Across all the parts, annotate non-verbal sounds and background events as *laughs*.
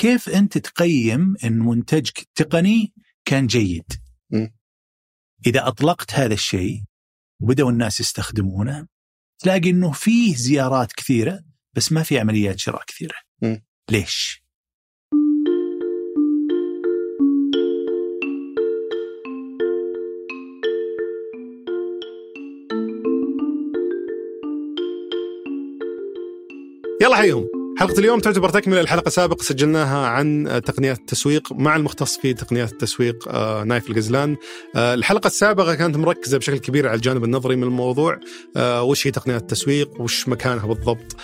كيف أنت تقيم إن منتجك التقني كان جيد؟ م. إذا أطلقت هذا الشيء وبدأوا الناس يستخدمونه تلاقي إنه فيه زيارات كثيرة بس ما في عمليات شراء كثيرة. م. ليش؟ يلا حيهم حلقة اليوم تعتبر تكملة الحلقة السابقة. سجلناها عن تقنيات التسويق مع المختص في تقنيات التسويق آه، نايف الغزلان آه، الحلقة السابقة كانت مركزة بشكل كبير على الجانب النظري من الموضوع. آه، وش هي تقنيات التسويق؟ وش مكانها بالضبط؟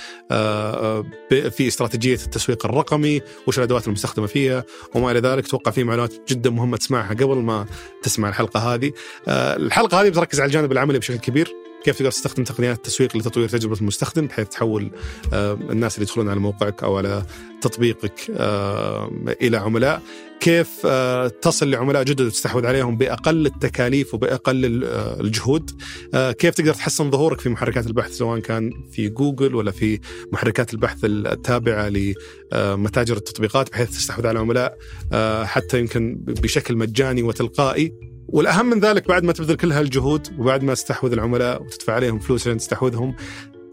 في استراتيجية التسويق الرقمي وش الأدوات المستخدمة فيها؟ وما إلى ذلك توقع في معلومات جدا مهمة تسمعها قبل ما تسمع الحلقة هذه. الحلقة هذه بتركز على الجانب العملي بشكل كبير. كيف تقدر تستخدم تقنيات التسويق لتطوير تجربة المستخدم بحيث تحول آه، الناس اللي يدخلون على موقعك أو على تطبيقك آه، إلى عملاء؟ كيف آه، تصل لعملاء جدد وتستحوذ عليهم بأقل التكاليف وبأقل الجهود؟ كيف تقدر تحسن ظهورك في محركات البحث سواء كان في جوجل ولا في محركات البحث التابعة لمتاجر التطبيقات بحيث تستحوذ على عملاء حتى يمكن بشكل مجاني وتلقائي؟ والأهم من ذلك بعد ما تبذل كل هالجهود وبعد ما تستحوذ العملاء وتدفع عليهم فلوس عشان تستحوذهم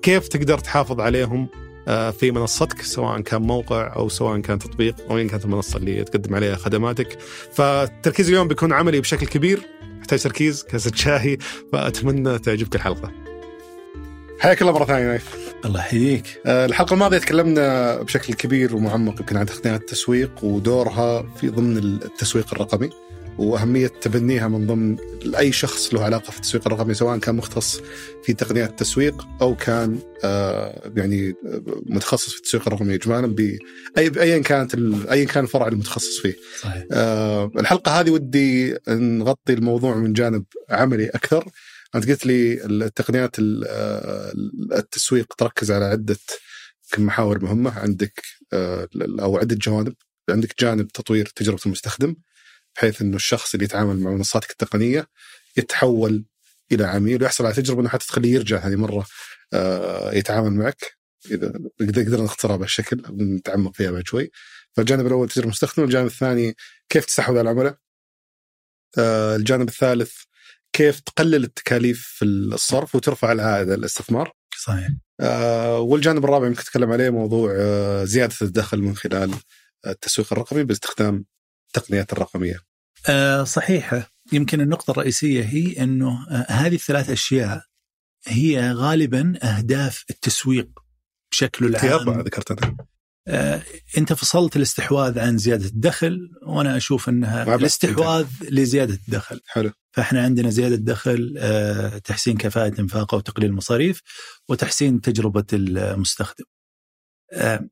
كيف تقدر تحافظ عليهم آه، في منصتك سواء كان موقع أو سواء كان تطبيق أو ايا كانت المنصة اللي تقدم عليها خدماتك. فالتركيز اليوم بيكون عملي بشكل كبير يحتاج تركيز كاسة شاي فأتمنى تعجبك الحلقة. حياك الله مرة ثانية. نايف الله يحييك. آه، الحلقة الماضية تكلمنا بشكل كبير ومعمق يمكن عن تقنيات التسويق ودورها في ضمن التسويق الرقمي. وأهمية تبنيها من ضمن أي شخص له علاقة في التسويق الرقمي سواء كان مختص في تقنيات التسويق أو كان آه يعني متخصص في التسويق الرقمي اجمالا باي ايا كانت ايا كان الفرع المتخصص فيه. صحيح. آه الحلقة هذه ودي نغطي الموضوع من جانب عملي أكثر. أنت قلت لي التقنيات آه، التسويق تركز على عدة محاور مهمة عندك آه، أو عدة جوانب عندك جانب تطوير تجربة المستخدم بحيث إنه الشخص اللي يتعامل مع منصاتك التقنية يتحول إلى عميل ويحصل على تجربة إنه حتى تخليه يرجع هذه مرة آه، يتعامل معك. إذا قدرنا نختصرها بهالشكل نتعمق فيها بعد شوي. فالجانب الأول تجربة المستخدم الجانب الثاني كيف تستحوذ على العملاء آه، الجانب الثالث كيف تقلل التكاليف في الصرف وترفع العائد الاستثمار. صحيح. آه والجانب الرابع يمكن تتكلم عليه موضوع زيادة الدخل من خلال التسويق الرقمي باستخدام التقنيات الرقمية. أه صحيحة يمكن النقطة الرئيسية هي إنه آه، هذه الثلاث أشياء هي غالبا أهداف التسويق بشكله العام. ذكرتها. آه أنت فصلت الاستحواذ عن زيادة الدخل وأنا أشوف إنها الاستحواذ لزيادة الدخل. حلو. فإحنا عندنا زيادة دخل آه تحسين كفاءة إنفاقه وتقليل المصاريف وتحسين تجربة المستخدم. آه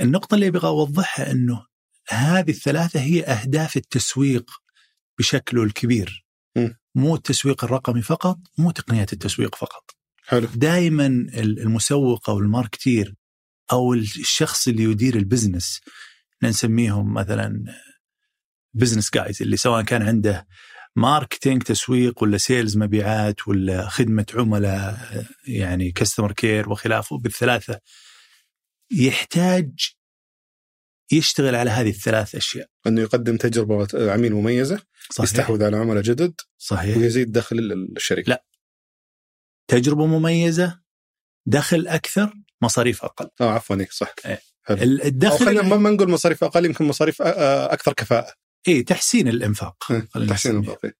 النقطة اللي أبغى أوضحها إنه هذه الثلاثة هي أهداف التسويق بشكله الكبير م. مو التسويق الرقمي فقط مو تقنيات التسويق فقط حلو. دائما المسوق أو ال marketer أو الشخص اللي يدير ال business نسميهم مثلا business guys اللي سواء كان عنده marketing تسويق ولا sales مبيعات ولا خدمة عملاء يعني كاستمر كير وخلافه بالثلاثة يحتاج يشتغل على هذه الثلاث أشياء أنه يقدم تجربة عميل مميزة صحيح. يستحوذ على عملاء جدد صحيح ويزيد دخل الشركة لا تجربة مميزة دخل أكثر مصاريف أقل آه عفوا إيه، صح إيه. الدخل خلينا ما نقول مصاريف أقل يمكن مصاريف أكثر كفاءة اي تحسين الإنفاق إيه، تحسين الإنفاق إيه.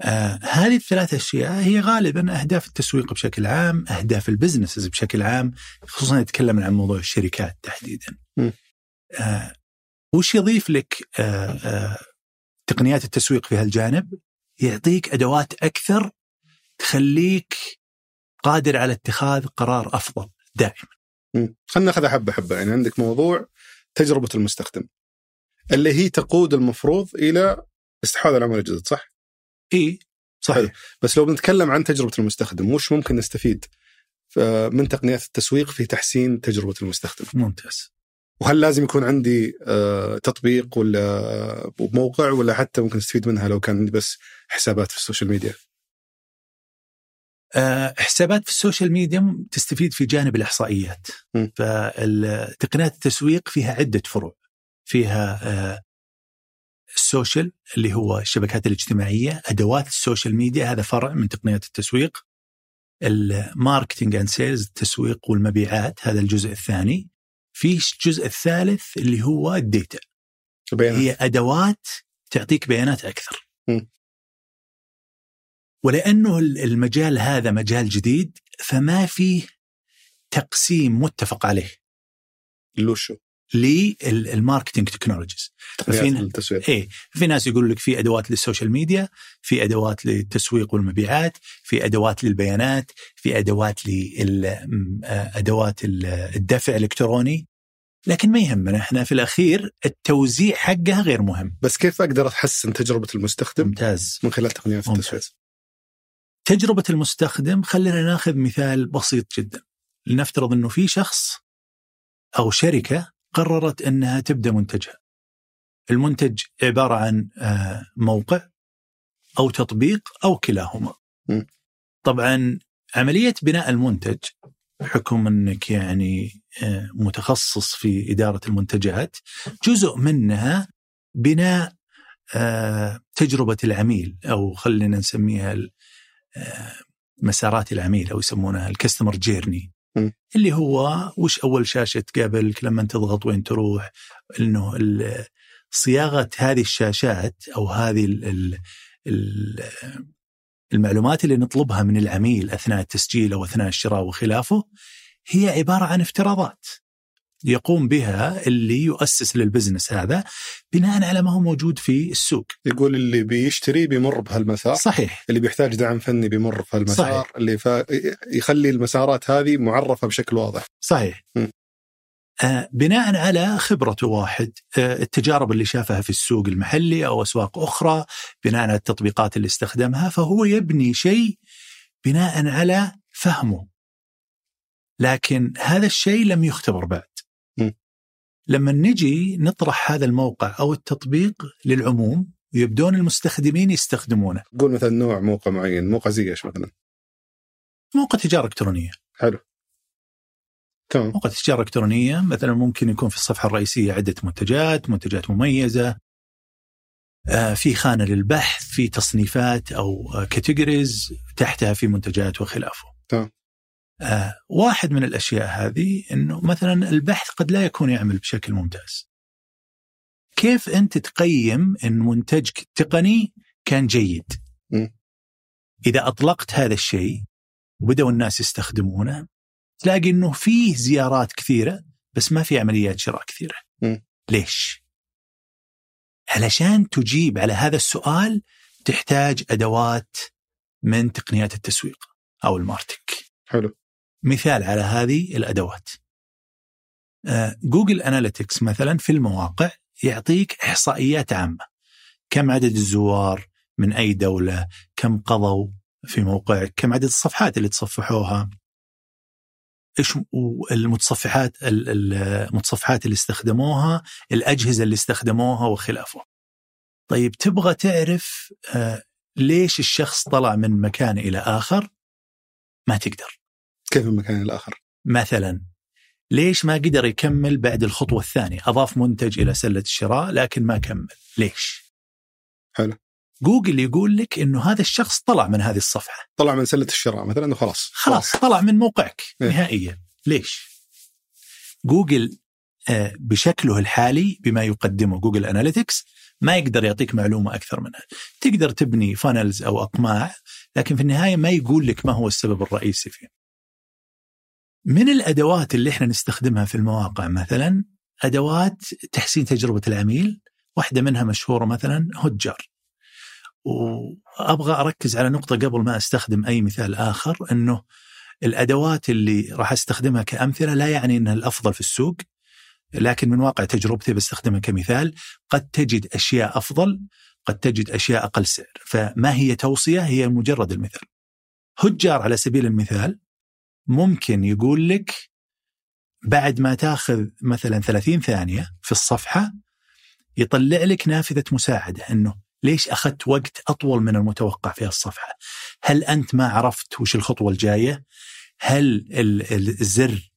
آه هذه الثلاث أشياء هي غالبا أهداف التسويق بشكل عام، أهداف البزنسز بشكل عام، خصوصا نتكلم عن موضوع الشركات تحديدا. م. آه وش يضيف لك آه آه تقنيات التسويق في هالجانب؟ يعطيك أدوات أكثر تخليك قادر على اتخاذ قرار أفضل دائما. خلينا ناخذها حبة حبة يعني عندك موضوع تجربة المستخدم اللي هي تقود المفروض إلى استحواذ العملاء الجدد صح؟ إي صحيح بس لو بنتكلم عن تجربة المستخدم وش ممكن نستفيد من تقنيات التسويق في تحسين تجربة المستخدم؟ ممتاز. وهل لازم يكون عندي آه، تطبيق ولا موقع ولا حتى ممكن استفيد منها لو كان عندي بس حسابات في ال social media؟ آه، حسابات في ال social media تستفيد في جانب الإحصائيات م. فتقنيات التسويق فيها عدة فروع فيها آه، social اللي هو الشبكات الاجتماعية أدوات ال social media هذا فرع من تقنيات التسويق ال marketing and sales التسويق والمبيعات هذا الجزء الثاني في الجزء الثالث اللي هو ال data البيانات. هي أدوات تعطيك بيانات أكثر. م. ولأنه المجال هذا مجال جديد فما فيه تقسيم متفق عليه. اللي شو لل marketing technologies ففينا- التسويق. إيه في ناس يقول لك في أدوات لل social media في أدوات للتسويق والمبيعات في أدوات للبيانات في أدوات لادوات الدفع الإلكتروني. لكن ما يهمنا إحنا في الأخير التوزيع حقها غير مهم. بس كيف أقدر أحسن تجربة المستخدم؟ ممتاز. من خلال تقنيات التسويق. تجربة المستخدم خلينا ناخذ مثال بسيط جدا. لنفترض إنه في شخص أو شركة قررت إنها تبدأ منتجها. المنتج عبارة عن آه، موقع أو تطبيق أو كلاهما. م. طبعا عملية بناء المنتج بحكم إنك يعني متخصص في إدارة المنتجات جزء منها بناء آه، تجربة العميل أو خلينا نسميها آه، مسارات العميل أو يسمونها الكستمر جيرني. اللي هو وش أول شاشة تقابلك لما تضغط وين تروح إنه ال- صياغة هذه الشاشات أو هذه ال ال ال المعلومات اللي نطلبها من العميل أثناء التسجيل أو أثناء الشراء وخلافه هي عبارة عن افتراضات يقوم بها اللي يؤسس للبزنس هذا بناء على ما هو موجود في السوق. يقول اللي بيشتري بيمر بهالمسار. صحيح. اللي بيحتاج دعم فني بيمر في المسار صحيح. اللي ف... يخلي المسارات هذه معرفة بشكل واضح. صحيح. م. آه بناء على خبرته واحد آه التجارب اللي شافها في السوق المحلي أو أسواق أخرى بناء على التطبيقات اللي استخدمها فهو يبني شيء بناء على فهمه. لكن هذا الشيء لم يختبر بعد. م. لما نجي نطرح هذا الموقع أو التطبيق للعموم ويبدون المستخدمين يستخدمونه. قول مثلا نوع موقع معين موقع زي إيش مثلا؟ موقع تجارة إلكترونية. حلو. تمام. موقع تجارة إلكترونية مثلا ممكن يكون في الصفحة الرئيسية عدة منتجات منتجات مميزة آه، في خانة للبحث في تصنيفات أو كاتيجوريز تحتها في منتجات وخلافه. تمام. آه، واحد من الأشياء هذه أنه مثلا البحث قد لا يكون يعمل بشكل ممتاز كيف أنت تقيم أن منتجك التقني كان جيد م. إذا أطلقت هذا الشيء وبدأوا الناس يستخدمونه تلاقي إنه فيه زيارات كثيرة بس ما في عمليات شراء كثيرة. م. ليش؟ علشان تجيب على هذا السؤال تحتاج أدوات من تقنيات التسويق أو ال marketing. حلو مثال على هذه الأدوات. آه، Google Analytics مثلا في المواقع يعطيك إحصائيات عامة. كم عدد الزوار من أي دولة؟ كم قضوا في موقعك؟ كم عدد الصفحات اللي تصفحوها؟ إيش المتصفحات ال- ال- المتصفحات اللي استخدموها، الأجهزة اللي استخدموها وخلافه. طيب تبغى تعرف آه، ليش الشخص طلع من مكان إلى آخر؟ ما تقدر. كيف المكان الآخر مثلا ليش ما قدر يكمل بعد الخطوة الثانية؟ أضاف منتج إلى سلة الشراء لكن ما كمل، ليش؟ حلو. جوجل يقول لك إنه هذا الشخص طلع من هذه الصفحة. طلع من سلة الشراء مثلا وخلاص خلاص طلع من موقعك إيه. نهائيا ليش جوجل آه، بشكله الحالي بما يقدمه Google Analytics ما يقدر يعطيك معلومة أكثر منها تقدر تبني funnels أو أقماع لكن في النهاية ما يقول لك ما هو السبب الرئيسي فيه من الأدوات اللي إحنا نستخدمها في المواقع؟ مثلا أدوات تحسين تجربة العميل واحدة منها مشهورة مثلا Hotjar وأبغى أركز على نقطة قبل ما أستخدم أي مثال آخر إنه الأدوات اللي راح أستخدمها كأمثلة لا يعني إنها الأفضل في السوق لكن من واقع تجربتي بستخدمها كمثال قد تجد أشياء أفضل قد تجد أشياء أقل سعر. فما هي توصية؟ هي مجرد المثال. هجار على سبيل المثال ممكن يقول لك بعد ما تاخذ مثلا 30 ثانية في الصفحة يطلع لك نافذة مساعدة إنه ليش أخذت وقت أطول من المتوقع في الصفحة؟ هل أنت ما عرفت وش الخطوة الجاية؟ هل ال- ال- الزر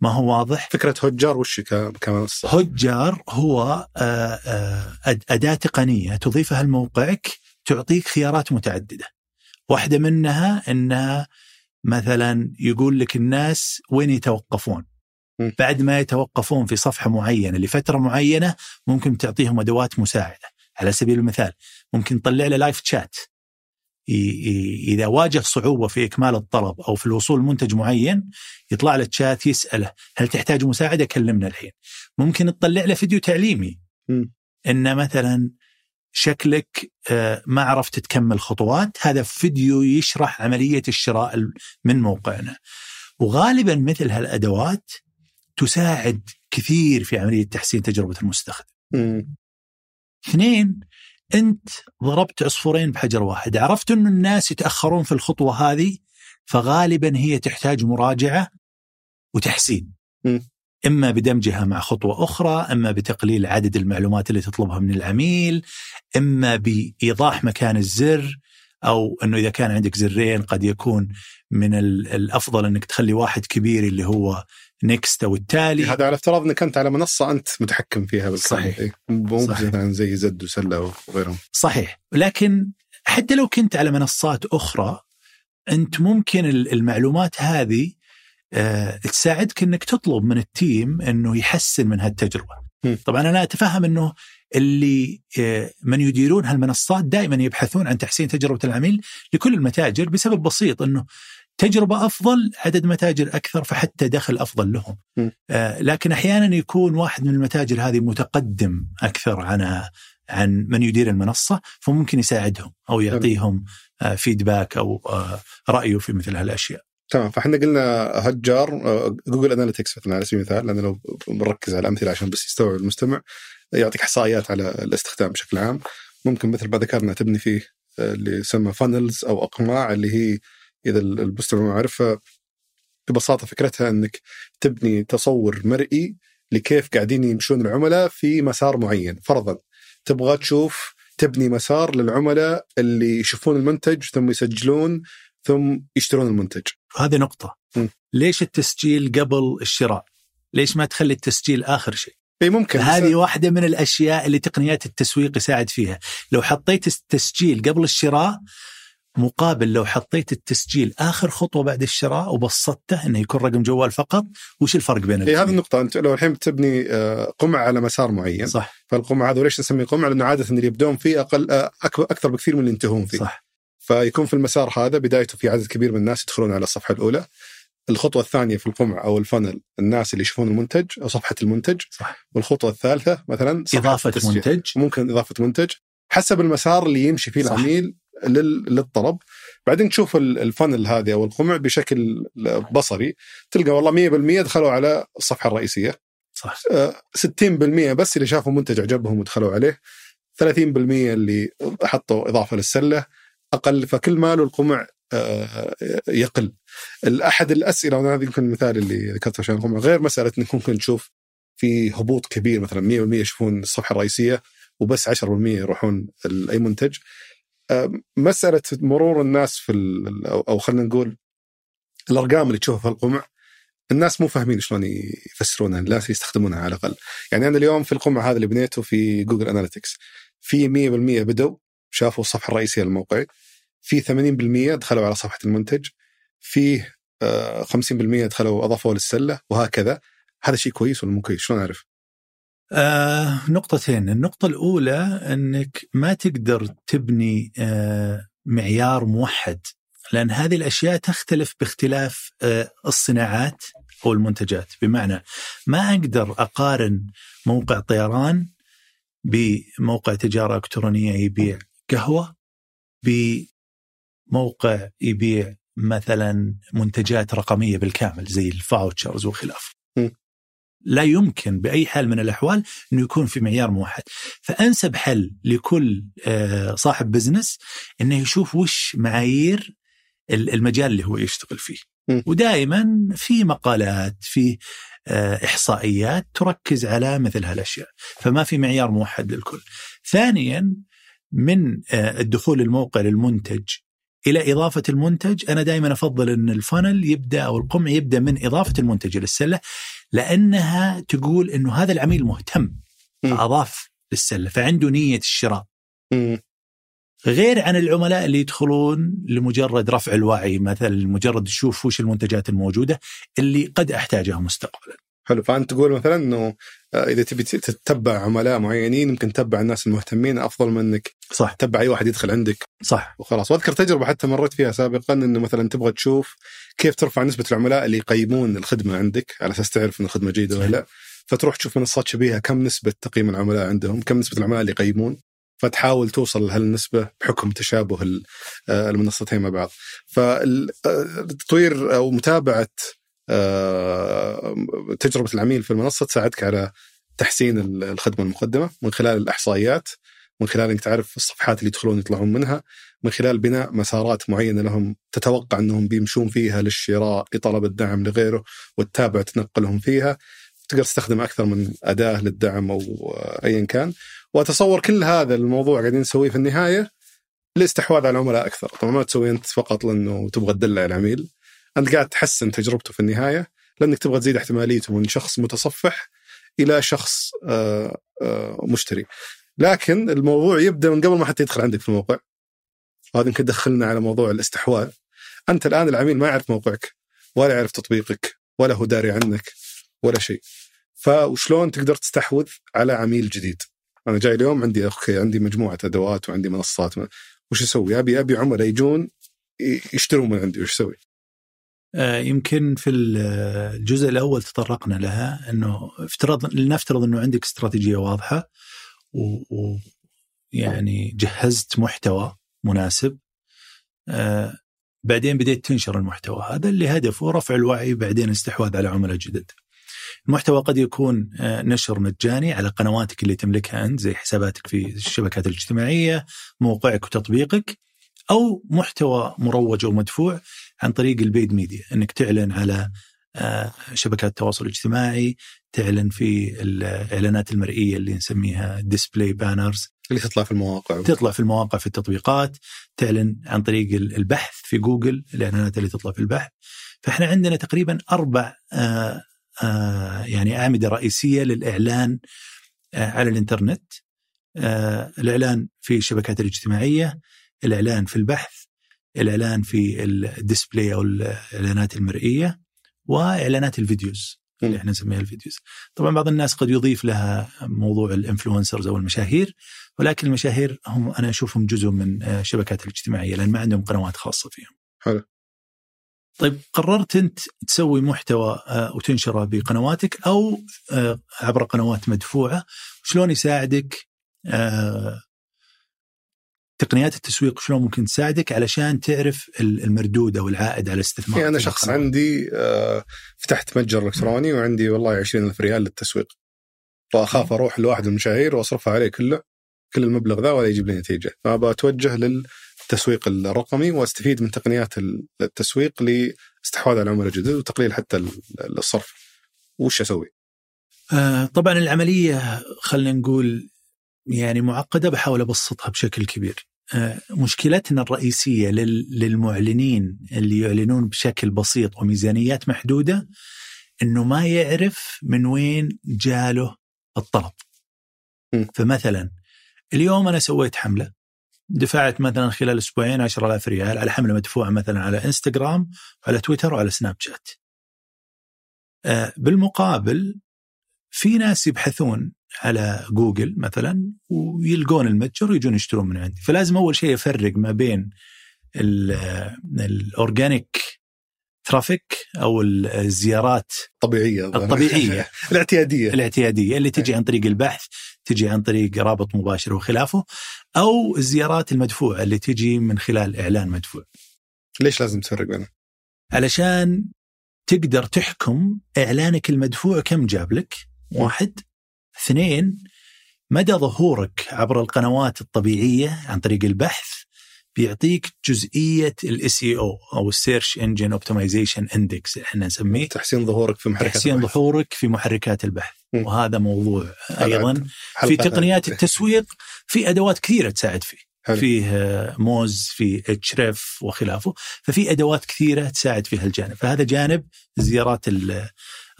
ما هو واضح فكرة هجار وش كمنصه؟ هجار هو آه، آه، أداة تقنية تضيفها لموقعك تعطيك خيارات متعددة. واحدة منها إنها مثلا يقول لك الناس وين يتوقفون. بعد ما يتوقفون في صفحة معينة لفترة معينة ممكن تعطيهم أدوات مساعدة. على سبيل المثال ممكن تطلع له لايف تشات إذا واجه صعوبة في إكمال الطلب أو في الوصول لمنتج معين يطلع له تشات يسأله هل تحتاج مساعدة؟ كلمنا الحين. ممكن تطلع له فيديو تعليمي. إن مثلا شكلك آه، ما عرفت تكمل خطوات. هذا فيديو يشرح عملية الشراء من موقعنا. وغالبا مثل هالأدوات تساعد كثير في عملية تحسين تجربة المستخدم. اثنين أنت ضربت عصفورين بحجر واحد. عرفت إنه الناس يتأخرون في الخطوة هذه فغالبا هي تحتاج مراجعة وتحسين. إما بدمجها مع خطوة أخرى إما بتقليل عدد المعلومات اللي تطلبها من العميل إما بإيضاح مكان الزر أو إنه إذا كان عندك زرين قد يكون من الأفضل إنك تخلي واحد كبير اللي هو نيكست أو التالي. هذا على افتراض إنك أنت على منصة أنت متحكم فيها بالكامل. صحيح. مو مثلا زي زد وسلة وغيرهم. صحيح. لكن حتى لو كنت على منصات أخرى أنت ممكن المعلومات هذه تساعدك إنك تطلب من التيم إنه يحسن من هالتجربة. م. طبعا أنا أتفهم إنه اللي أه من يديرون هالمنصات دائما يبحثون عن تحسين تجربة العميل لكل المتاجر بسبب بسيط إنه تجربة أفضل عدد متاجر أكثر فحتى دخل أفضل لهم آه لكن أحيانا يكون واحد من المتاجر هذه متقدم أكثر عن عن من يدير المنصة فممكن يساعدهم أو يعطيهم آه feedback أو آه رأيه في مثل هالأشياء تمام فإحنا قلنا Hotjar آه، Google Analytics مثلا على سبيل المثال لأن لو بنركز على الامثله عشان بس يستوعب المستمع يعطيك إحصائيات على الاستخدام بشكل عام. ممكن مثل ما ذكرنا تبني فيه آه، اللي يسمى فانلز أو أقماع اللي هي إذا المستمع ما عرفها ببساطة فكرتها إنك تبني تصور مرئي لكيف قاعدين يمشون العملاء في مسار معين. فرضا تبغى تشوف تبني مسار للعملاء اللي يشوفون المنتج ثم يسجلون ثم يشترون المنتج. هذه نقطة. م. ليش التسجيل قبل الشراء؟ ليش ما تخلي التسجيل آخر شيء؟ إي ممكن هذه واحدة من الأشياء اللي تقنيات التسويق يساعد فيها. لو حطيت التسجيل قبل الشراء مقابل لو حطيت التسجيل آخر خطوة بعد الشراء وبسطته إنه يكون رقم جوال فقط وش الفرق بين الاثنين؟ هذه النقطة. أنت لو الحين بتبني آه، قمع على مسار معين صح. فالقمع هذا ليش نسميه قمع؟ لأنه عادة اللي يبدون فيه أقل آه، أكثر بكثير من اللي ينتهون فيه. صح. فيكون في المسار هذا بدايته في عدد كبير من الناس يدخلون على الصفحة الأولى. الخطوة الثانية في القمع أو الفنل الناس اللي يشوفون المنتج أو صفحة المنتج. صح. والخطوة الثالثة مثلا إضافة منتج. ممكن إضافة منتج. حسب المسار اللي يمشي فيه صح. العميل للطلب. بعدين تشوف الفنل هذه أو القمع بشكل بصري. تلقى والله 100% دخلوا على الصفحة الرئيسية. صح. 60% آه، بس اللي شافوا منتج عجبهم ودخلوا عليه. 30% اللي حطوا إضافة للسلة. أقل فكل ما له القمع آه، يقل. احد الأسئلة وهذا يمكن المثال اللي ذكرته عشان القمع غير مسألة إنك ممكن تشوف في هبوط كبير مثلا 100% يشوفون الصفحة الرئيسية وبس 10% يروحون أي منتج. مسألة مرور الناس في أو خلينا نقول الأرقام اللي تشوفها في القمع الناس مو فاهمين شلون يفسرونها الناس يستخدمونها على الأقل. يعني أنا اليوم في القمع هذا اللي بنيته في Google Analytics في 100% بدوا شافوا الصفحة الرئيسية للموقع. في 80% دخلوا على صفحة المنتج. فيه 50% آه، دخلوا اضافوا للسلة وهكذا. هذا شيء كويس ولا مو كويس؟ شلون أعرف؟ آه نقطتين. النقطة الأولى أنك ما تقدر تبني آه معيار موحد لأن هذه الأشياء تختلف باختلاف آه الصناعات أو المنتجات. بمعنى ما أقدر أقارن موقع طيران بموقع تجارة إلكترونية يبيع. قهوة بموقع يبيع مثلا منتجات رقمية بالكامل زي ال vouchers وخلافه لا يمكن بأي حال من الأحوال إنه يكون في معيار موحد. فأنسب حل لكل آه، صاحب business إنه يشوف وش معايير المجال اللي هو يشتغل فيه. ودائما في مقالات في آه، إحصائيات تركز على مثل هالأشياء. فما في معيار موحد للكل. ثانيا من آه، الدخول الموقع للمنتج إلى إضافة المنتج أنا دائما أفضل إن الفنل يبدأ أو القمع يبدأ من إضافة المنتج إلى السلة لأنها تقول إنه هذا العميل مهتم فاضاف للسلة فعنده نية الشراء. غير عن العملاء اللي يدخلون لمجرد رفع الوعي مثلا لمجرد يشوف وش المنتجات الموجودة اللي قد أحتاجها مستقبلا. حلو. فأنت تقول مثلا إنه آه، إذا تبي تتبع عملاء معينين يمكن تتبع الناس المهتمين أفضل من إنك صح. تتبع أي واحد يدخل عندك. صح. وخلاص. وأذكر تجربة حتى مريت فيها سابقا إنه مثلا تبغى تشوف كيف ترفع نسبة العملاء اللي يقيمون الخدمة عندك على أساس تعرف ان الخدمة جيدة ولا لا. فتروح تشوف منصات شبيهة كم نسبة تقييم العملاء عندهم كم نسبة العملاء اللي يقيمون. فتحاول توصل لهالنسبة بحكم تشابه آه، المنصتين مع بعض. فالتطوير أو متابعة آه، تجربة العميل في المنصة تساعدك على تحسين الخدمة المقدمة من خلال الإحصائيات من خلال إنك تعرف الصفحات اللي يدخلون يطلعون منها من خلال بناء مسارات معينة لهم تتوقع إنهم بيمشون فيها للشراء لطلب الدعم لغيره وتتابع تنقلهم فيها. تقدر تستخدم أكثر من أداة للدعم أو ايا كان. وأتصور كل هذا الموضوع قاعدين نسويه في النهاية لاستحواذ على العملاء أكثر. طبعا ما تسوي أنت فقط لأنه تبغى تدلع العميل. أنت قاعد تحسن تجربته في النهاية لأنك تبغى تزيد احتماليته من شخص متصفح إلى شخص آه، آه، مشتري. لكن الموضوع يبدأ من قبل ما حتى يدخل عندك في الموقع. وهذا يمكن دخلنا على موضوع الاستحواذ. أنت الآن العميل ما يعرف موقعك ولا يعرف تطبيقك ولا هو داري عنك ولا شيء. فشلون تقدر تستحوذ على عميل جديد؟ أنا جاي اليوم عندي أوكي عندي مجموعة أدوات وعندي منصات. وش أسوي؟ ابي أبي عملاء يجون يشترون من عندي وش أسوي؟ آه، يمكن في الجزء الأول تطرقنا لها إنه افترض لنفترض إنه عندك استراتيجية واضحة ويعني جهزت محتوى مناسب آه، بعدين بديت تنشر المحتوى. هذا اللي هدفه رفع الوعي بعدين استحواذ على عملاء جدد. المحتوى قد يكون آه، نشر مجاني على قنواتك اللي تملكها أنت زي حساباتك في الشبكات الاجتماعية موقعك وتطبيقك أو محتوى مروج أو مدفوع عن طريق ال paid media إنك تعلن على آه، شبكات التواصل الاجتماعي تعلن في الإعلانات المرئية اللي نسميها display banners اللي تطلع في المواقع. تطلع في المواقع في التطبيقات تعلن عن طريق البحث في جوجل الإعلانات اللي تطلع في البحث. فإحنا عندنا تقريبا أربع آه، آه، يعني أعمدة رئيسية للإعلان على الإنترنت. الإعلان في الشبكات الاجتماعية الإعلان في البحث الإعلان في ال display أو الإعلانات المرئية وإعلانات ال videos اللي إحنا نسميها ال videos. طبعا بعض الناس قد يضيف لها موضوع ال influencers أو المشاهير ولكن المشاهير هم أنا أشوفهم جزء من الشبكات الاجتماعية لأن ما عندهم قنوات خاصة فيهم. حلو. طيب قررت أنت تسوي محتوى آه، وتنشره بقنواتك أو آه، عبر قنوات مدفوعة شلون يساعدك آه، تقنيات التسويق شلون ممكن تساعدك علشان تعرف المردود أو العائد على الاستثمار يعني أنا شخص. عندي آه، فتحت متجر إلكتروني وعندي والله 20000 ريال للتسويق فأخاف أروح لواحد المشاهير وأصرفها عليه كله كل المبلغ ذا ولا يجيب لي نتيجة فأبى أتوجه للتسويق الرقمي وأستفيد من تقنيات التسويق لاستحواذ على العملاء الجدد وتقليل حتى الصرف وش أسوي؟ آه طبعا العملية خلينا نقول يعني معقدة بحاول أبسطها بشكل كبير. آه، مشكلتنا الرئيسية للمعلنين اللي يعلنون بشكل بسيط وميزانيات محدودة إنه ما يعرف من وين جاله الطلب. فمثلا اليوم أنا سويت حملة دفعت مثلا خلال أسبوعين 10000 ريال على حملة مدفوعة مثلا على إنستغرام وعلى تويتر وعلى سناب شات. آه، بالمقابل في ناس يبحثون على جوجل مثلا ويلقون المتجر ويجون يشترون من عندي. فلازم أول شيء أفرق ما بين الأورجانيك ترافيك أو الزيارات الطبيعية الطبيعية. *laughs* الاعتيادية. الاعتيادية اللي تجي عن طريق البحث تجي عن طريق رابط مباشر وخلافه أو الزيارات المدفوعة اللي تجي من خلال إعلان مدفوع. ليش لازم تفرق بينهم؟ علشان تقدر تحكم إعلانك المدفوع كم جاب لك. واحد. اثنين مدى ظهورك عبر القنوات الطبيعية عن طريق البحث بيعطيك جزئية ال SEO أو ال search engine optimization index إحنا نسميه. تحسين ظهورك في محركات تحسين البحث. ظهورك في محركات البحث. م. وهذا موضوع أيضا. في تقنيات التسويق في أدوات كثيرة تساعد فيه. حلو. فيه آه، Moz في اتشرف وخلافه. ففي أدوات كثيرة تساعد في هالجانب. فهذا جانب الزيارات ال-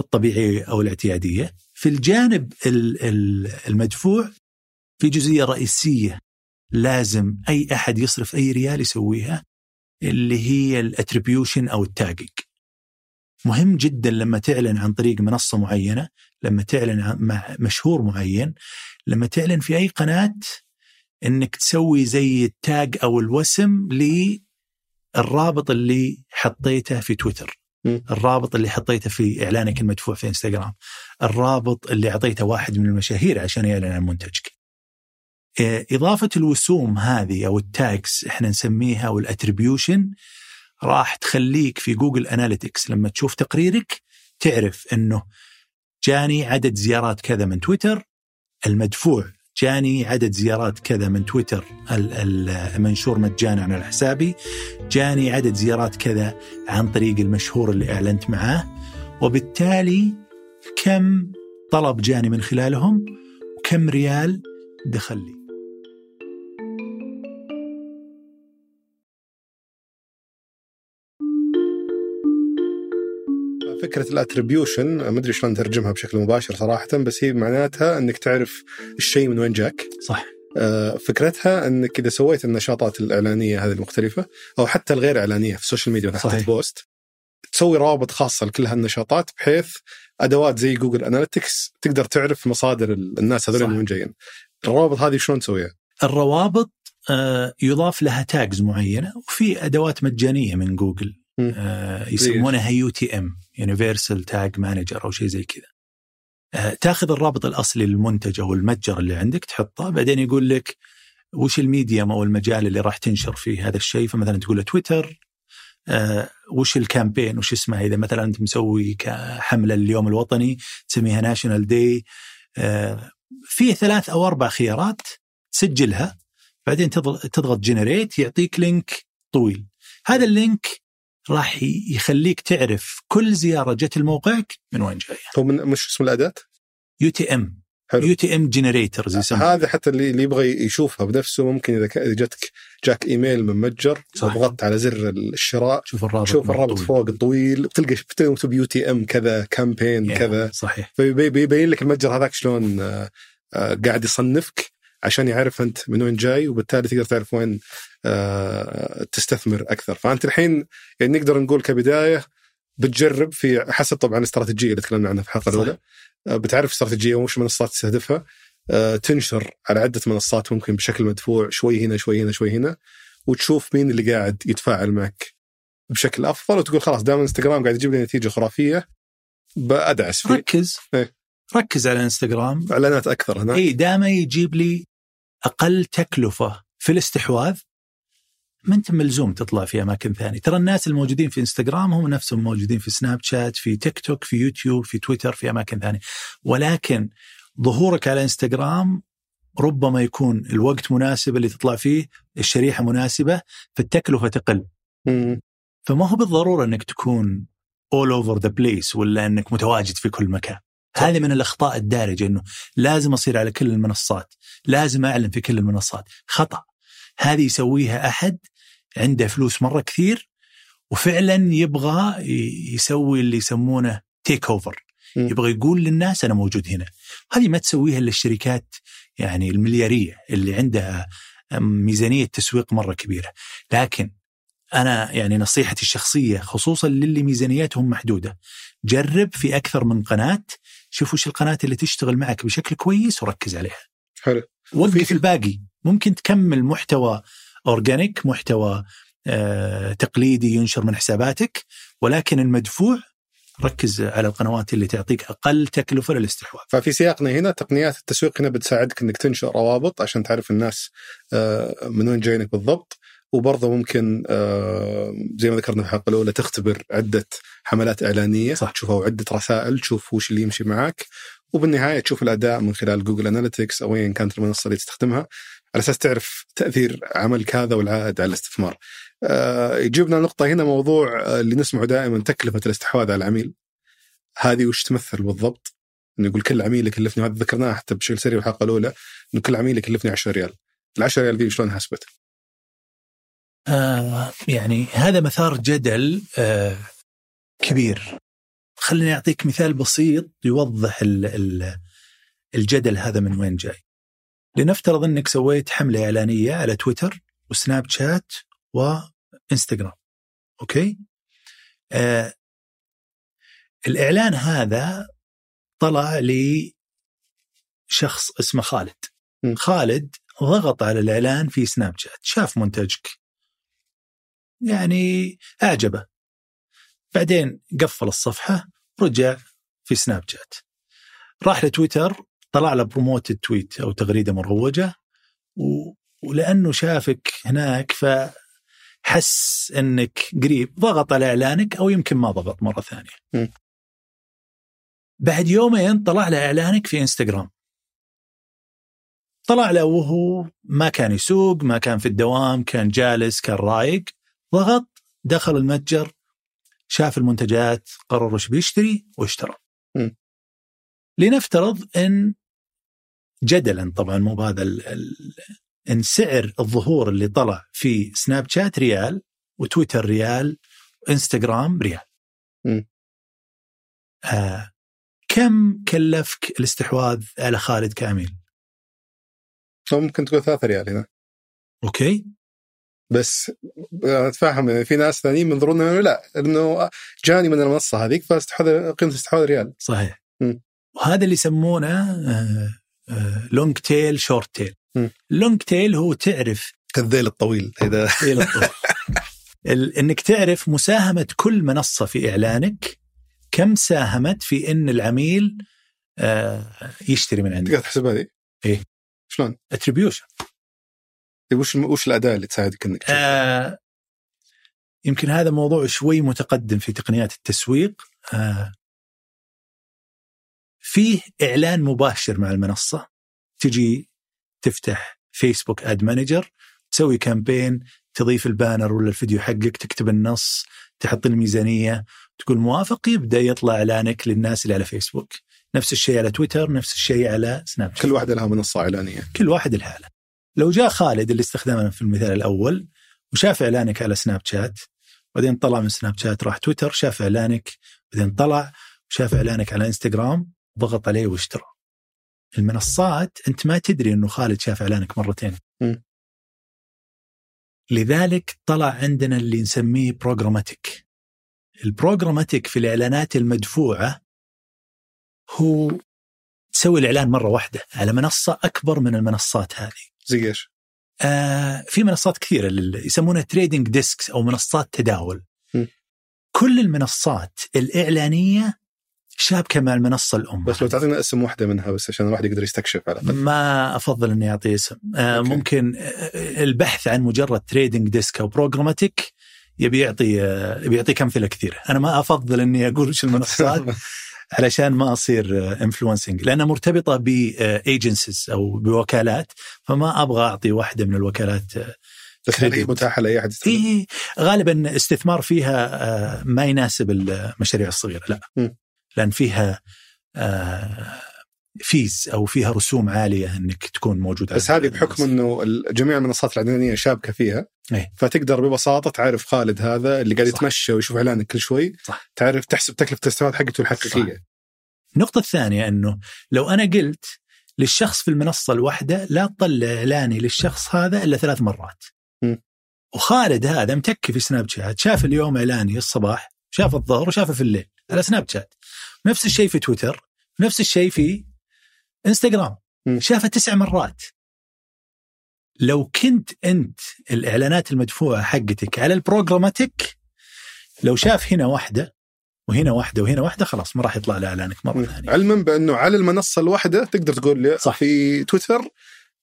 الطبيعية أو الاعتيادية. في الجانب ال- ال- المدفوع في جزئية رئيسية لازم أي أحد يصرف أي ريال يسويها اللي هي ال attribution أو ال tagging مهم جدا لما تعلن عن طريق منصة معينة لما تعلن عن مع مشهور معين لما تعلن في أي قناة إنك تسوي زي ال tag أو الوسم للرابط اللي حطيته في تويتر. الرابط اللي حطيته في إعلانك المدفوع في إنستغرام. الرابط اللي أعطيته واحد من المشاهير عشان يعلن عن منتجك. إيه، إضافة الوسوم هذه أو التاجز إحنا نسميها أو راح تخليك في جوجل أناليتكس لما تشوف تقريرك تعرف إنه جاني عدد زيارات كذا من تويتر المدفوع جاني عدد زيارات كذا من تويتر ال- ال- المنشور مجانا على حسابي جاني عدد زيارات كذا عن طريق المشهور اللي أعلنت معاه وبالتالي كم طلب جاني من خلالهم وكم ريال دخل لي. فكرة ال attribution ما أدري شلون نترجمها بشكل مباشر صراحة بس هي معناتها إنك تعرف الشيء من وين جاك. صح. آه، فكرتها إنك إذا سويت النشاطات الإعلانية هذه المختلفة أو حتى الغير إعلانية في السوشيال ميديا صحيح. post تسوي روابط خاصة لكل هالنشاطات بحيث أدوات زي Google Analytics تقدر تعرف مصادر ال- الناس هذول. من وين جايين. الروابط هذه شلون تسويها؟ الروابط آه، يضاف لها tags معينة وفي أدوات مجانية من جوجل. آه، يسمونها UTM universal tag manager أو شيء زي كذا آه، تاخذ الرابط الأصلي للمنتج أو المتجر اللي عندك تحطه بعدين يقول لك وش ال medium أو المجال اللي راح تنشر فيه هذا الشيء فمثلا تقول له تويتر آه، وش ال campaign؟ وش اسمها؟ إذا مثلا أنت مسوي كحملة اليوم الوطني تسميها National Day في ثلاث أو أربع خيارات تسجلها بعدين تضغط تضغط generate يعطيك link طويل. هذا ال link راح يخليك تعرف كل زيارة جت لموقعك من وين جاية. هو من مش اسم الأداة؟ UTM. حلو. UTM generators هذا حتى اللي اللي يبغى يشوفها بنفسه ممكن إذا ك- إذا جتك جاك إيميل من متجر. وضغطت على زر الشراء شوف الرابط شوف الرابط طويل. فوق الطويل بتلقى بتلقى مكتوب UTM كذا campaign يا، كذا صحيح فيبين لك المتجر هذاك شلون آه، آه، قاعد يصنفك عشان يعرف أنت من وين جاي وبالتالي تقدر تعرف وين آه، تستثمر أكثر فأنت الحين يعني نقدر نقول كبداية بتجرب في حسب طبعا الاستراتيجيه اللي تكلمنا عنها في الحلقة. الأولى بتعرف استراتيجيه وش منصات تستهدفها؟ آه، تنشر على عدة منصات ممكن بشكل مدفوع شوي هنا شوي هنا شوي هنا وتشوف مين اللي قاعد يتفاعل معك بشكل أفضل وتقول خلاص دام إنستغرام قاعد يجيب لي نتيجة خرافية بأدعس فيه. ركز. إيه. ركز على إنستغرام. إعلانات أكثر هنا اي دائما يجيب لي أقل تكلفة في الاستحواذ ما أنت ملزوم تطلع في أماكن ثانية، ترى الناس الموجودين في انستغرام هم نفسهم موجودين في سناب شات، في تيك توك، في يوتيوب، في تويتر، في أماكن ثانية، ولكن ظهورك على انستغرام ربما يكون الوقت مناسب اللي تطلع فيه، الشريحة مناسبة، فالتكلفة تقل، مم. فما هو بالضرورة إنك تكون all over the place ولا إنك متواجد في كل مكان. هذه من الأخطاء الدارجة إنه لازم أصير على كل المنصات، لازم أعلن في كل المنصات، خطأ. هذه يسويها أحد عنده فلوس مرة كثير وفعلا يبغى يسوي اللي يسمونه تيك اوفر،. يبغى يقول للناس أنا موجود هنا. هذه ما تسويها إلا الشركات يعني المليارية اللي عندها ميزانية تسويق مرة كبيرة، لكن أنا يعني نصيحتي الشخصية خصوصا للي ميزانياتهم محدودة جرب في أكثر من قناة شوف وش القناة اللي تشتغل معك بشكل كويس وركز عليها. حلو. وقف الباقي. ممكن تكمل محتوى اورجانيك محتوى آه تقليدي ينشر من حساباتك ولكن المدفوع ركز على القنوات اللي تعطيك أقل تكلفة للاستحواذ. ففي سياقنا هنا تقنيات التسويق هنا بتساعدك إنك تنشر روابط عشان تعرف الناس آه، من وين جايينك بالضبط. وبرضه ممكن آه، زي ما ذكرنا في الحلقة الأولى تختبر عدة حملات إعلانية صح. تشوف أو عده رسائل تشوف وش اللي يمشي معك وبالنهاية تشوف الأداء من خلال Google Analytics أو ايا كانت المنصة اللي تستخدمها. على أساس تعرف تأثير عملك هذا والعائد على الاستثمار. آه، يجيبنا نقطة هنا موضوع آه، اللي نسمعه دائما تكلفة الاستحواذ على العميل. هذه وش تمثل بالضبط؟ إنه يقول كل عميل يكلفني هذا ذكرناها حتى بشكل سريع الحلقة الأولى إنه كل عميل يكلفني 10 ريال ال 10 ريال دي شلون حسبت؟ آه يعني هذا مثار جدل آه كبير خليني أعطيك مثال بسيط يوضح ال الجدل هذا من وين جاي لنفترض أنك سويت حملة إعلانية على تويتر وسناب شات وإنستغرام أوكي؟ آه الإعلان هذا طلع لي شخص اسمه خالد. م. خالد ضغط على الإعلان في سناب شات شاف منتجك. يعني أعجبه. بعدين قفل الصفحة رجع في سناب شات. راح لتويتر طلع له promoted tweet أو تغريدة مروجة و... ولأنه شافك هناك فحس أنك قريب ضغط على إعلانك أو يمكن ما ضغط مرة ثانية م. بعد يومين طلع له إعلانك في إنستغرام طلع له وهو ما كان يسوق ما كان في الدوام كان جالس كان رايق ضغط دخل المتجر شاف المنتجات قرر وش بيشتري واشترى م. لنفترض إن جدلا طبعا مو بهذا إن سعر الظهور اللي طلع في سناب شات ريال وتويتر ريال وإنستغرام ريال. م. آه كم كلفك الاستحواذ على خالد كامل ممكن تقول 3 ريال هنا. أوكي. بس أتفهم. يعني في ناس ثانيين ينظرون إنه لا إنه جاني من المنصة هذيك فاستحواذ قيمة الاستحواذ ريال. صحيح. م. وهذا اللي يسمونه long tail short tail. long tail هو تعرف كالذيل الطويل إذا طويل الطول. *laughs* ال- إنك تعرف مساهمة كل منصة في إعلانك كم ساهمت في إن العميل آه، يشتري من عندك تقدر تحسبها هذه؟ إيه. شلون؟ اتريبيوشن وش وش الأداة اللي تساعدك إنك؟ آه يمكن هذا موضوع شوي متقدم في تقنيات التسويق آه فيه إعلان مباشر مع المنصة. تجي تفتح Facebook Ad Manager تسوي campaign تضيف ال banner ولا الفيديو حقك تكتب النص تحط الميزانية تقول موافق يبدأ يطلع إعلانك للناس اللي على فيسبوك نفس الشيء على تويتر نفس الشيء على سناب شات كل واحدة لها منصة إعلانية. كل واحد الحالة لو جاء خالد اللي استخدمنا في المثال الأول وشاف إعلانك على سناب شات بعدين طلع من سناب شات راح تويتر شاف إعلانك بعدين طلع وشاف إعلانك على انستغرام ضغط عليه واشترى المنصات أنت ما تدري أنه خالد شاف إعلانك مرتين م. لذلك طلع عندنا اللي نسميه programmatic ال programmatic في الإعلانات المدفوعة هو تسوي الإعلان مرة واحدة على منصة أكبر من المنصات هذه زي إيش؟ آه في منصات كثيرة يسمونها trading desks أو منصات تداول م. كل المنصات الإعلانية شابكه مع المنصه الام بس لو تعطينا اسم واحدة منها بس عشان الواحد يقدر يستكشف على الأقل ما أفضل إني أعطي اسم آه أوكي. ممكن آه، البحث عن مجرد trading desk أو programmatic يبي يعطي آه، يبي يعطيك أمثلة كثيرة أنا ما أفضل إني أقول وش المنصات *laughs* علشان ما أصير influencing لأنها مرتبطة ب agencies أو بوكالات فما أبغى أعطي واحدة من الوكالات بس هي. متاحة لأي أحد يستخدم؟ إيه غالبا استثمار فيها ما يناسب المشاريع الصغيرة لا م. لأن فيها آه، فيز أو فيها رسوم عالية إنك تكون موجود بس هذه بحكم إنه جميع المنصات الاعلانيه شابكة فيها إيه. فتقدر ببساطة تعرف خالد هذا اللي قاعد صح. يتمشى ويشوف إعلانك كل شوي صح. تعرف تحسب تكلفة الاستيراد حقته الحقيقية النقطه الثانية إنه لو أنا قلت للشخص في المنصة الواحدة لا تطلع إعلاني للشخص هذا إلا ثلاث مرات م. وخالد هذا متكي في سناب شات شاف اليوم إعلاني الصباح شاف الظهر وشافه في الليل على سناب شات نفس الشيء في تويتر نفس الشيء في إنستغرام. شافه تسع مرات. لو كنت أنت الإعلانات المدفوعة حقتك على ال programmatic لو شاف هنا واحدة وهنا واحدة وهنا واحدة خلاص ما راح يطلع له إعلانك مرة ثانية. علما بأنه على المنصة الواحدة تقدر تقول لي صح. في تويتر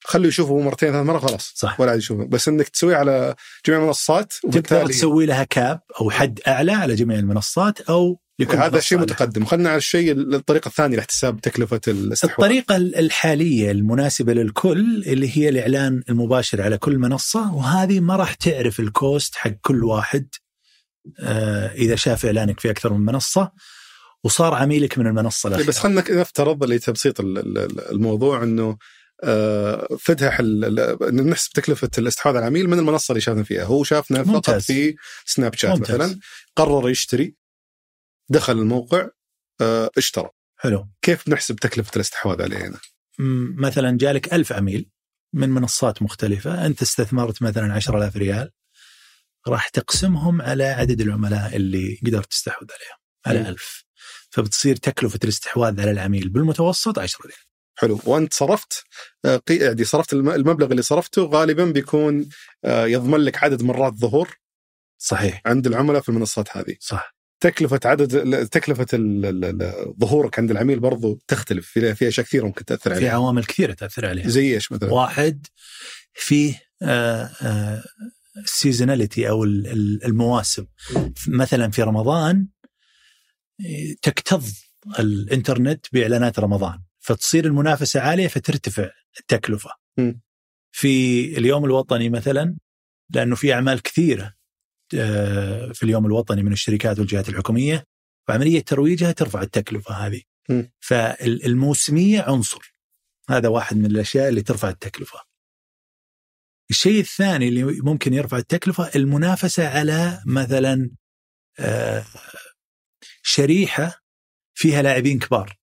خليه يشوفه مرتين ثلاث مرات خلاص. صح. ولا عاد يشوفه. بس إنك تسويه على جميع المنصات تقدر وبالتالي تسوي لها كاب أو حد أعلى على جميع المنصات أو لكل هذا شيء متقدم. خلينا على الشيء الطريقة الثانية لاحتساب تكلفة الاستحواذ الطريقة الحالية المناسبة للكل اللي هي الإعلان المباشر على كل منصة وهذه ما راح تعرف الكوست حق كل واحد آه، إذا شاف إعلانك في أكثر من منصة وصار عميلك من المنصة إيه، الأخيرة. بس خلينا نفترض اللي تبسيط ال- ال- الموضوع إنه آه، فتح نحسب تكلفة الاستحواذ على العميل من المنصة اللي شافنا فيها. هو شافنا فقط ممتاز. في سناب شات ممتاز. مثلا قرر يشتري. دخل الموقع آه، اشترى. حلو. كيف نحسب تكلفة الاستحواذ عليه هنا؟ مثلا جالك ألف عميل من منصات مختلفة أنت استثمرت مثلا 10000 ريال راح تقسمهم على عدد العملاء اللي قدرت تستحوذ عليهم على. ألف. فبتصير تكلفة الاستحواذ على العميل بالمتوسط 10 ريال. حلو. وأنت صرفت آه، يعني صرفت الم- المبلغ اللي صرفته غالبا بيكون آه، يضمن لك عدد مرات ظهور صحيح. عند العملاء في المنصات هذه. صح. تكلفة عدد تكلفة ظهورك عند العميل برضو تختلف في في أشياء كثيرة ممكن تأثر في عليها عوامل كثيرة تأثر عليها زي إيش مثلا؟ واحد فيه سيزوناليتي أو ال- ال- المواسم مثلا في رمضان آه، تكتظ الإنترنت بإعلانات رمضان فتصير المنافسة عالية فترتفع التكلفة. م. في اليوم الوطني مثلا لأنه في أعمال كثيرة آه، في اليوم الوطني من الشركات والجهات الحكومية وعمليه ترويجها ترفع التكلفة هذه. م. فالموسمية عنصر هذا واحد من الأشياء اللي ترفع التكلفة. الشيء الثاني اللي ممكن يرفع التكلفة المنافسة على مثلا آه، شريحة فيها لاعبين كبار.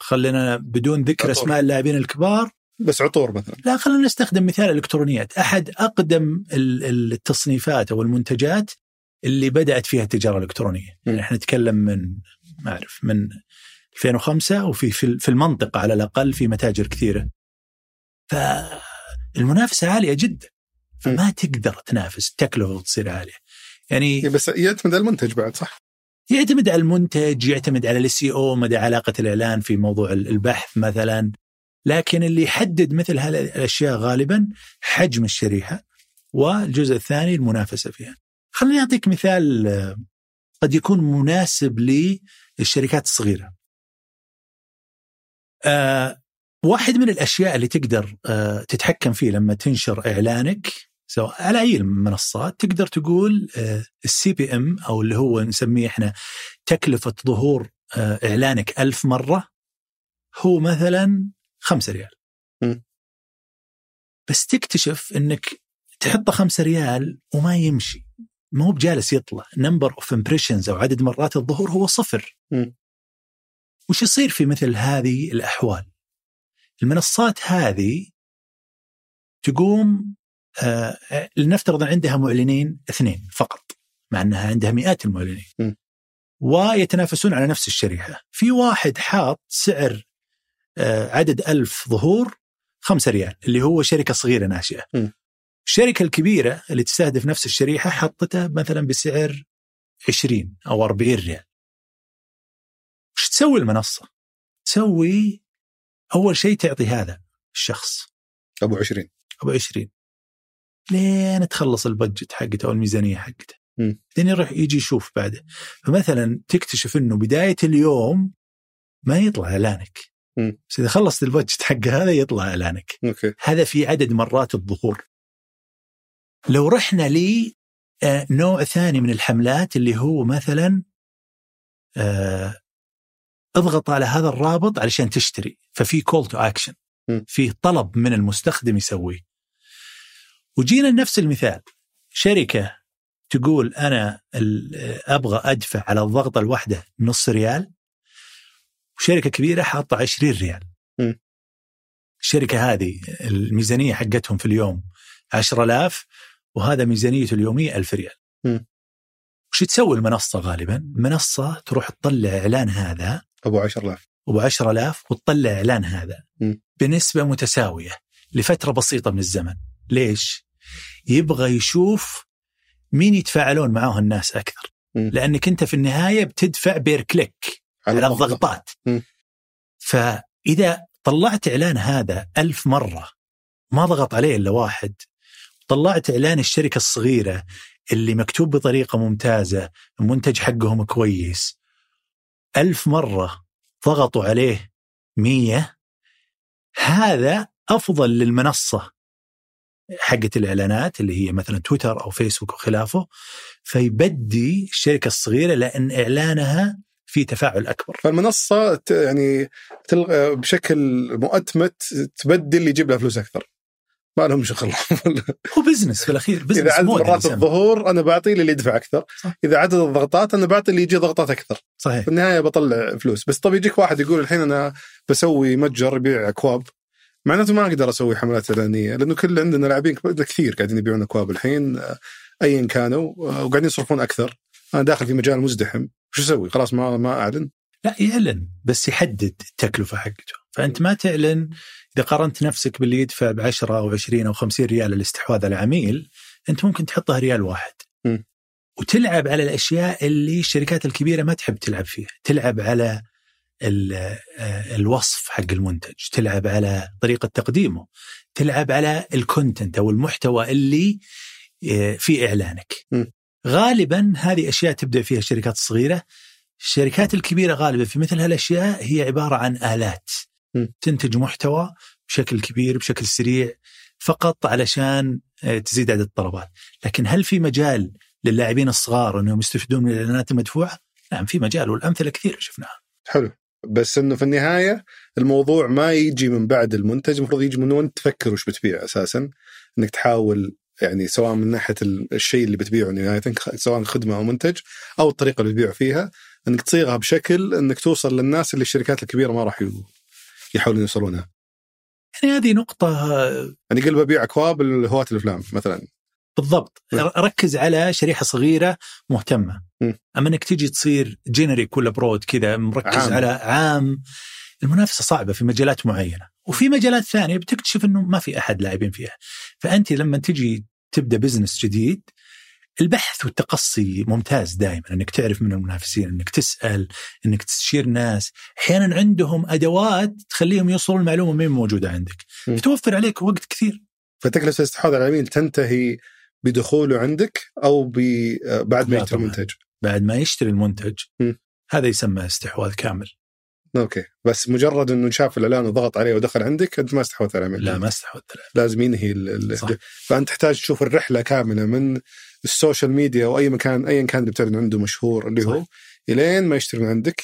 خلينا بدون ذكر. أسماء اللاعبين الكبار بس عطور مثلا. لا خلينا نستخدم مثال الالكترونيات أحد أقدم ال- ال- التصنيفات أو المنتجات اللي بدأت فيها التجارة الإلكترونية. م. يعني إحنا نتكلم من ما أعرف من 2005 وفي في المنطقة على الأقل في متاجر كثيرة. فالمنافسة عالية جدا. فما تقدر تنافس التكلفه تصير عالية. يعني إيه بس يعتمد على المنتج بعد صح؟ يعتمد على المنتج يعتمد على الاس أو مدى علاقة الإعلان في موضوع البحث مثلا. لكن اللي يحدد مثل هذه الاشياء غالبا حجم الشريحة والجزء الثاني المنافسة فيها. خليني أعطيك مثال آه، قد يكون مناسب للشركات الصغيرة. آه واحد من الأشياء اللي تقدر آه تتحكم فيه لما تنشر إعلانك سواء على أي المنصات تقدر تقول ال CPM أو اللي هو نسميه إحنا تكلفة ظهور آه، إعلانك ألف مرة هو مثلا خمسة ريال. م. بس تكتشف إنك تحط خمسة ريال وما يمشي. ما هو بجالس يطلع. number of impressions أو عدد مرات الظهور هو صفر. م. وش يصير في مثل هذه الأحوال؟ المنصات هذه تقوم آه لنفترض أن عندها معلنين اثنين فقط مع أنها عندها مئات المعلنين. م. ويتنافسون على نفس الشريحة. في واحد حاط سعر آه عدد ألف ظهور خمسة ريال اللي هو شركة صغيرة ناشئة م. الشركة الكبيرة اللي تستهدف نفس الشريحة حطتها مثلا بسعر 20 أو 40 ريال وش تسوي المنصة؟ تسوي أول شيء تعطي هذا الشخص أبو 20 أبو 20 لين تخلص البجت حقته أو الميزانية حقته. بعدين يروح يجي يشوف بعده فمثلا تكتشف إنه بداية اليوم ما يطلع إعلانك مم. بس إذا خلصت البجت حق هذا يطلع إعلانك. أوكي. هذا في عدد مرات الظهور. لو رحنا لي آه، نوع ثاني من الحملات اللي هو مثلا آه، اضغط على هذا الرابط علشان تشتري. ففي call to action. في طلب من المستخدم يسويه. وجينا لنفس المثال. شركة تقول أنا ال- أبغى أدفع على الضغطة الواحدة نص ريال. وشركه كبيرة حاطة 20 ريال م. الشركة هذه الميزانية حقتهم في اليوم 10000 وهذا ميزانيته اليومية 1000 ريال م. وش تسوي المنصة غالبا؟ المنصه تروح تطلع إعلان هذا أبو 10000 أبو 10000 وتطلع إعلان هذا م. بنسبة متساوية لفترة بسيطة من الزمن ليش؟ يبغى يشوف مين يتفاعلون معاه الناس أكثر م. لأنك أنت في النهاية بتدفع بير كليك على الضغط. الضغطات م. فإذا طلعت إعلان هذا ألف مرة ما ضغط عليه إلا واحد طلعت إعلان الشركة الصغيرة اللي مكتوب بطريقة ممتازة المنتج حقهم كويس ألف مرة ضغطوا عليه مية هذا أفضل للمنصة حقت الإعلانات اللي هي مثلا تويتر أو فيسبوك وخلافه فيبدي الشركة الصغيرة لأن إعلانها في تفاعل أكبر. فالمنصة يعني تلغى بشكل مؤتمت تبدل اللي يجيب لها فلوس أكثر. ما لهم شغل. *laughs* هو business في الأخير business إذا عدد مرات. الظهور أنا بعطي اللي يدفع أكثر. صح. إذا عدد الضغطات أنا بعطي اللي يجي ضغطات أكثر. صحيح. في النهاية بطلع فلوس. بس طب يجيك واحد يقول الحين أنا بسوي متجر يبيع أكواب. معناته ما أقدر أسوي حملات إعلانية لأنه كل عندنا لاعبين كثير قاعدين يبيعون أكواب الحين آه، ايا كانوا آه، وقاعدين يصرفون أكثر. أنا داخل في مجال مزدحم. شو أسوي خلاص ما ما أعلن؟ لا يعلن بس يحدد التكلفة حقته. فأنت ما تعلن إذا قارنت نفسك باللي يدفع ب 10 أو 20 أو 50 ريال الاستحواذ على عميل أنت ممكن تحطها ريال واحد. م. وتلعب على الأشياء اللي الشركات الكبيرة ما تحب تلعب فيها. تلعب على آه، الوصف حق المنتج تلعب على طريقة تقديمه تلعب على الكونتنت أو المحتوى اللي آه، في إعلانك. م. غالبا هذه أشياء تبدأ فيها الشركات الصغيرة. الشركات الكبيرة غالبا في مثل هالأشياء هي عبارة عن آلات. م. تنتج محتوى بشكل كبير بشكل سريع فقط علشان آه، تزيد عدد الطلبات. لكن هل في مجال للاعبين الصغار أنهم يستفيدون من الإعلانات المدفوعة؟ نعم في مجال والأمثلة كثير شفناها. حلو. بس إنه في النهاية الموضوع ما يجي من بعد المنتج المفروض يجي من وانت تفكر وش بتبيع أساسا. إنك تحاول يعني سواء من ناحية ال- الشيء اللي بتبيعه نهايه سواء خدمة أو منتج أو الطريقة اللي بتبيع فيها إنك تصيغها بشكل إنك توصل للناس اللي الشركات الكبيرة ما راح يحاولون يوصلونها يعني هذه نقطة آه، يعني قل ببيع أكواب لهواة الأفلام مثلا بالضبط م. ركز على شريحة صغيرة مهتمة م. أما إنك تجي تصير generic ولا broad كذا مركز عام. على عام المنافسة صعبة في مجالات معينة وفي مجالات ثانية بتكتشف إنه ما في أحد لاعبين فيها فأنت لما تجي تبدأ business جديد البحث والتقصي ممتاز دائما إنك تعرف من المنافسين إنك تسأل إنك تستشير ناس أحيانا عندهم أدوات تخليهم يوصلون المعلومة هي موجودة عندك م. فتوفر عليك وقت كثير فتكلفة الاستحواذ على العميل تنتهي بدخوله عندك أو ب- بعد ما يشتري. المنتج بعد ما يشتري المنتج م. هذا يسمى استحواذ كامل okay بس مجرد إنه شاف الإعلان وضغط عليه ودخل عندك انت ما استحوذت على العميل لا ما استحوذ عليه. لازم ينهي ال- صح. فأنت تحتاج تشوف الرحلة كاملة من ال social media أو اي مكان ايا كان اللي بتعلن عنده مشهور اللي هو صح. إلين ما يشتري من عندك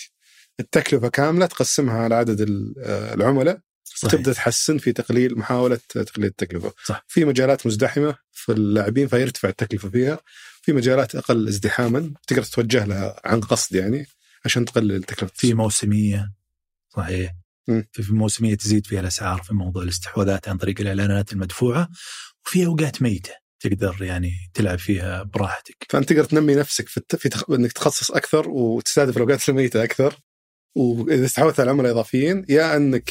التكلفة كاملة تقسمها على عدد ال- العملاء صحيح. تبدا تحسن في تقليل محاولة تقليل التكلفة صح. في مجالات مزدحمة في اللاعبين فيرتفع التكلفة فيها في مجالات أقل ازدحاما تقدر تتوجه لها عن قصد يعني عشان تقلل التكلفة في موسمية صحيح. في موسميه تزيد فيها الأسعار في موضوع الاستحواذات عن طريق الإعلانات المدفوعة وفي أوقات ميتة تقدر يعني تلعب فيها براحتك فأنت تقدر تنمي نفسك في, الت... في تخ... إنك تخصص أكثر وتستهدف الأوقات الميتة أكثر وإذا استحوذت على عملاء إضافيين يا إنك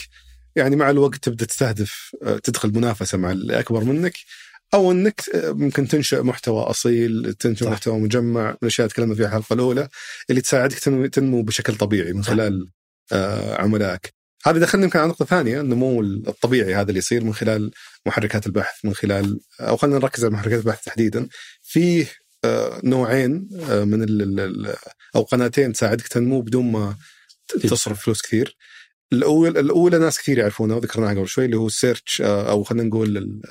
يعني مع الوقت تبدأ تستهدف آه، تدخل منافسة مع اللي أكبر منك أو إنك آه، ممكن تنشأ محتوى أصيل تنشأ صح. محتوى مجمع من الأشياء اللي تكلمنا فيها الحلقة الأولى اللي تساعدك تنمو, تنمو بشكل طبيعي من. خلال عملائك هذا دخلنا يمكن على نقطة ثانية النمو الطبيعي هذا اللي يصير من خلال محركات البحث من خلال أو خلينا نركز على محركات البحث تحديدا فيه آه، نوعين آه، من أو قناتين تساعدك تنمو بدون ما. تصرف فلوس كثير. الأول الأولى ناس كثير يعرفونها وذكرناها قبل شوي اللي هو ال search آه، أو خلينا نقول ال-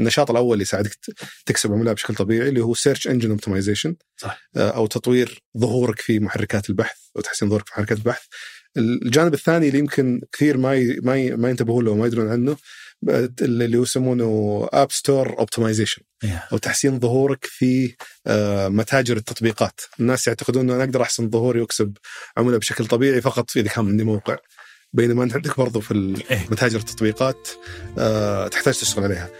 النشاط الأول اللي يساعدك تكسب عملاء بشكل طبيعي اللي هو search engine optimization صح. أو تطوير ظهورك في محركات البحث أو تحسين ظهورك في محركات البحث. الجانب الثاني اللي يمكن كثير ما ي... ما ي... ما ينتبهون له وما يدرون عنه اللي يسمونه app store optimization. أو تحسين ظهورك في آه، متاجر التطبيقات، الناس يعتقدون إنه أنا أقدر أحسن ظهوري وأكسب عملاء بشكل طبيعي فقط إذا كان عندي موقع. بينما أنت عندك برضو في إيه. متاجر التطبيقات آه، تحتاج تشتغل عليها.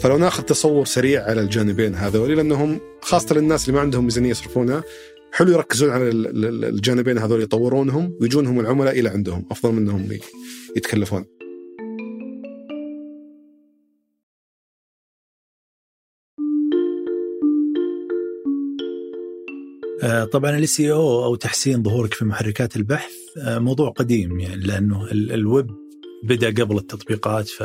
فلو ناخذ تصور سريع على الجانبين هذول لأنهم خاصة للناس اللي ما عندهم ميزانية يصرفونها حلو يركزون على ال- ال- الجانبين هذول يطورونهم ويجونهم العملاء إلى عندهم أفضل منهم ي- يتكلفون. آه، طبعا ال SEO أو تحسين ظهورك في محركات البحث آه، موضوع قديم يعني لأنه ال- الويب بدأ قبل التطبيقات ف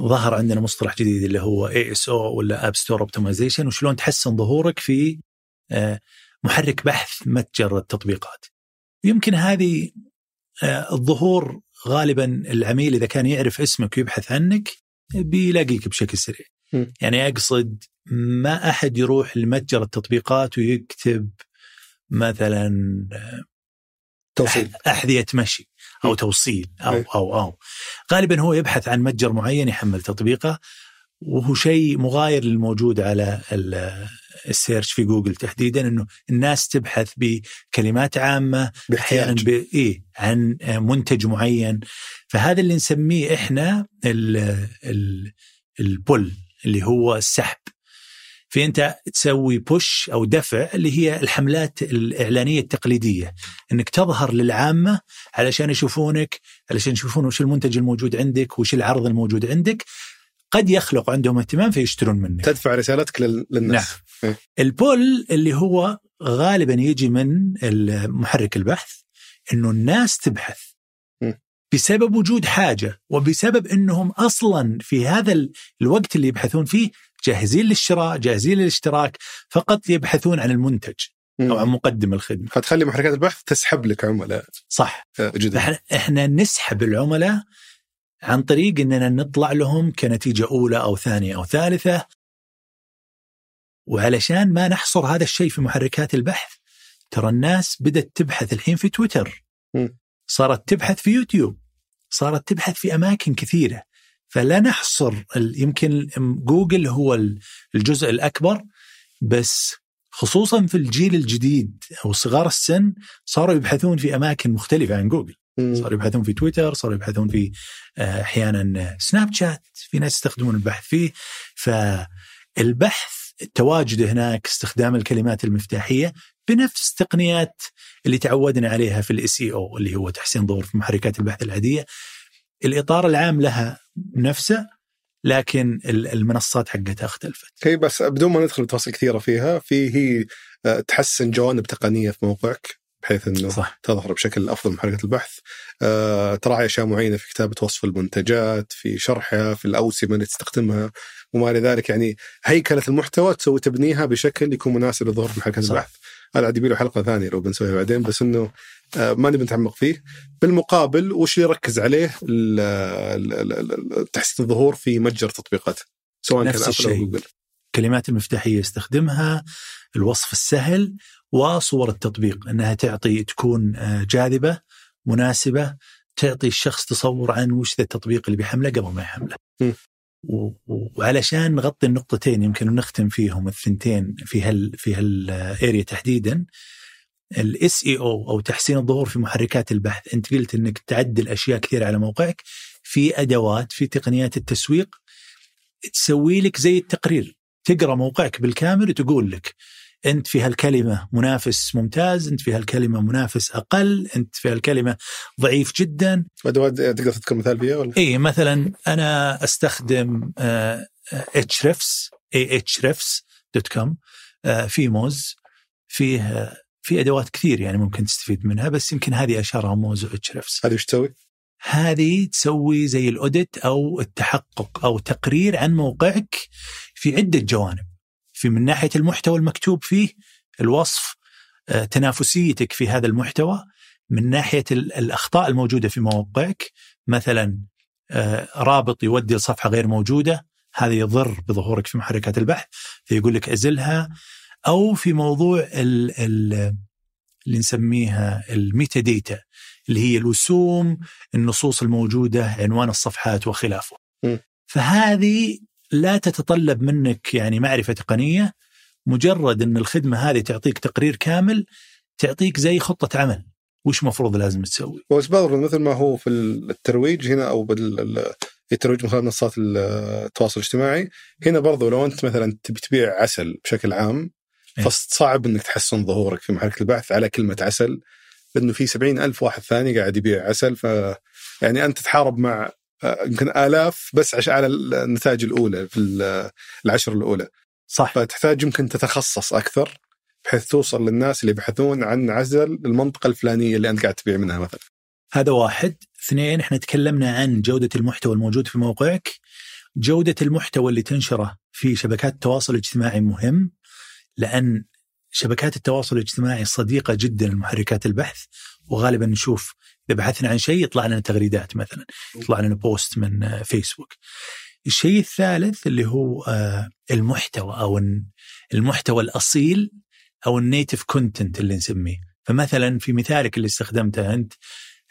ظهر عندنا مصطلح جديد اللي هو ASO ولا app store optimization وشلون تحسن ظهورك في آه، محرك بحث متجر التطبيقات. يمكن هذه آه، الظهور غالبا العميل إذا كان يعرف اسمك ويبحث عنك بيلاقيك بشكل سريع. م. يعني أقصد ما أحد يروح لمتجر التطبيقات ويكتب مثلا آه، توصيل أحذية مشي أو توصيل أو. أو أو غالبا هو يبحث عن متجر معين يحمل تطبيقه وهو شيء مغاير للموجود على ال- السيرش في جوجل تحديدا إنه الناس تبحث بكلمات عامة أحيانا. إيه عن منتج معين. فهذا اللي نسميه إحنا ال... ال... البول اللي هو السحب. في أنت تسوي بوش أو دفع اللي هي الحملات الإعلانية التقليدية. إنك تظهر للعامة علشان يشوفونك علشان يشوفون وش المنتج الموجود عندك وش العرض الموجود عندك. قد يخلق عندهم اهتمام فيشترون منك. تدفع رسالتك لل- للناس. نعم. البول اللي هو غالبا يجي من محرك البحث إنه الناس تبحث. م. بسبب وجود حاجة وبسبب إنهم أصلا في هذا ال- الوقت اللي يبحثون فيه جاهزين للشراء جاهزين للاشتراك فقط يبحثون عن المنتج. أو عن مقدم الخدمة. فتخلي محركات البحث تسحب لك عملاء. صح. آه، إحنا إحنا نسحب العملاء عن طريق إننا نطلع لهم كنتيجة أولى أو ثانية أو ثالثة وعلشان ما نحصر هذا الشيء في محركات البحث ترى الناس بدأت تبحث الحين في تويتر. صارت تبحث في يوتيوب صارت تبحث في أماكن كثيرة فلا نحصر يمكن جوجل هو ال- الجزء الأكبر بس خصوصا في الجيل الجديد أو صغار السن صاروا يبحثون في أماكن مختلفة عن جوجل. صاروا يبحثون في تويتر صاروا يبحثون في آه، أحيانا سناب شات في ناس يستخدمون البحث فيه. فالبحث التواجد هناك استخدام الكلمات المفتاحية بنفس تقنيات اللي تعودنا عليها في الاس إي أو اللي هو تحسين ظهور في محركات البحث العادية. الإطار العام لها نفسه لكن ال- المنصات حقتها اختلفت. هي بس بدون ما ندخل بتفاصيل كثيرة فيها في هي آه، تحسن جوانب تقنية في موقعك؟ بحيث إنه صح. تظهر بشكل أفضل من محركه البحث. آه، تراعي اشياء معينة في كتابة وصف المنتجات في شرحها في الأوسمة اللي تستخدمها وما إلى ذلك. يعني هيكلة المحتوى تسوي تبنيها بشكل يكون مناسب لظهور في محركه صح. البحث. هذا عاد يبي له حلقة ثانية لو بنسويها بعدين بس إنه آه، ما نبي نتعمق فيه. بالمقابل وش يركز عليه؟ تحسين الظهور في متجر تطبيقات سواء نفس كان ابل أو. جوجل. الكلمات المفتاحية يستخدمها الوصف السهل وصور التطبيق إنها تعطي تكون آه، جاذبة مناسبة تعطي الشخص تصور عن وش ذا التطبيق اللي بيحمله قبل ما يحمله. وعلشان نغطي النقطتين يمكن نختم فيهم الثنتين في هال في هال area تحديدا. ال SEO أو تحسين الظهور في محركات البحث أنت قلت إنك تعدل أشياء كثيرة على موقعك في أدوات في تقنيات التسويق تسوي لك زي التقرير. تقرأ موقعك بالكامل وتقول لك أنت في هالكلمة منافس ممتاز أنت في هالكلمة منافس أقل أنت في هالكلمة ضعيف جدا ادوات تقدر تذكر مثال فيها ولا؟ اي مثلا أنا أستخدم Ahrefs اي Ahrefs dot com في Moz فيه في أدوات كثير يعني ممكن تستفيد منها بس يمكن هذه أشهرها Moz و Ahrefs هذه وش تسوي؟ هذه تسوي زي ال audit أو التحقق أو تقرير عن موقعك في عدة جوانب في من ناحية المحتوى المكتوب فيه الوصف آه، تنافسيتك في هذا المحتوى من ناحية ال- الأخطاء الموجودة في موقعك مثلا آه، رابط يودي لصفحة غير موجودة هذا يضر بظهورك في محركات البحث فيقول لك أزلها أو في موضوع ال ال اللي نسميها الميتا ديتا اللي هي الوسوم النصوص الموجودة عنوان الصفحات وخلافه م. فهذه لا تتطلب منك يعني معرفة تقنية مجرد إن الخدمة هذه تعطيك تقرير كامل تعطيك زي خطة عمل وش مفروض لازم تسوي بس برضه مثل ما هو في الترويج هنا أو الترويج من خلال منصات التواصل الاجتماعي هنا برضو لو أنت مثلا تبي تبيع عسل بشكل عام إيه. فصعب إنك تحسن ظهورك في محرك البحث على كلمة عسل لأنه في سبعين ألف واحد ثاني قاعد يبيع عسل ف يعني أنت تتحارب مع يمكن آلاف بس عش على النتائج الأولى في ال- العشر الأولى. صح. فتحتاج يمكن تتخصص أكثر بحيث توصل للناس اللي يبحثون عن عزل المنطقة الفلانية اللي أنت قاعد تبيع منها مثلا. هذا واحد. اثنين إحنا تكلمنا عن جودة المحتوى الموجود في موقعك. جودة المحتوى اللي تنشره في شبكات التواصل الاجتماعي مهم لأن شبكات التواصل الاجتماعي صديقة جدا لمحركات البحث. وغالبا نشوف إذا بحثنا عن شيء يطلع لنا تغريدات مثلا يطلع لنا بوست من آه، فيسبوك. الشيء الثالث اللي هو آه، المحتوى الن- المحتوى الأصيل أو النيتف كونتنت اللي نسميه. فمثلا في مثالك اللي استخدمته أنت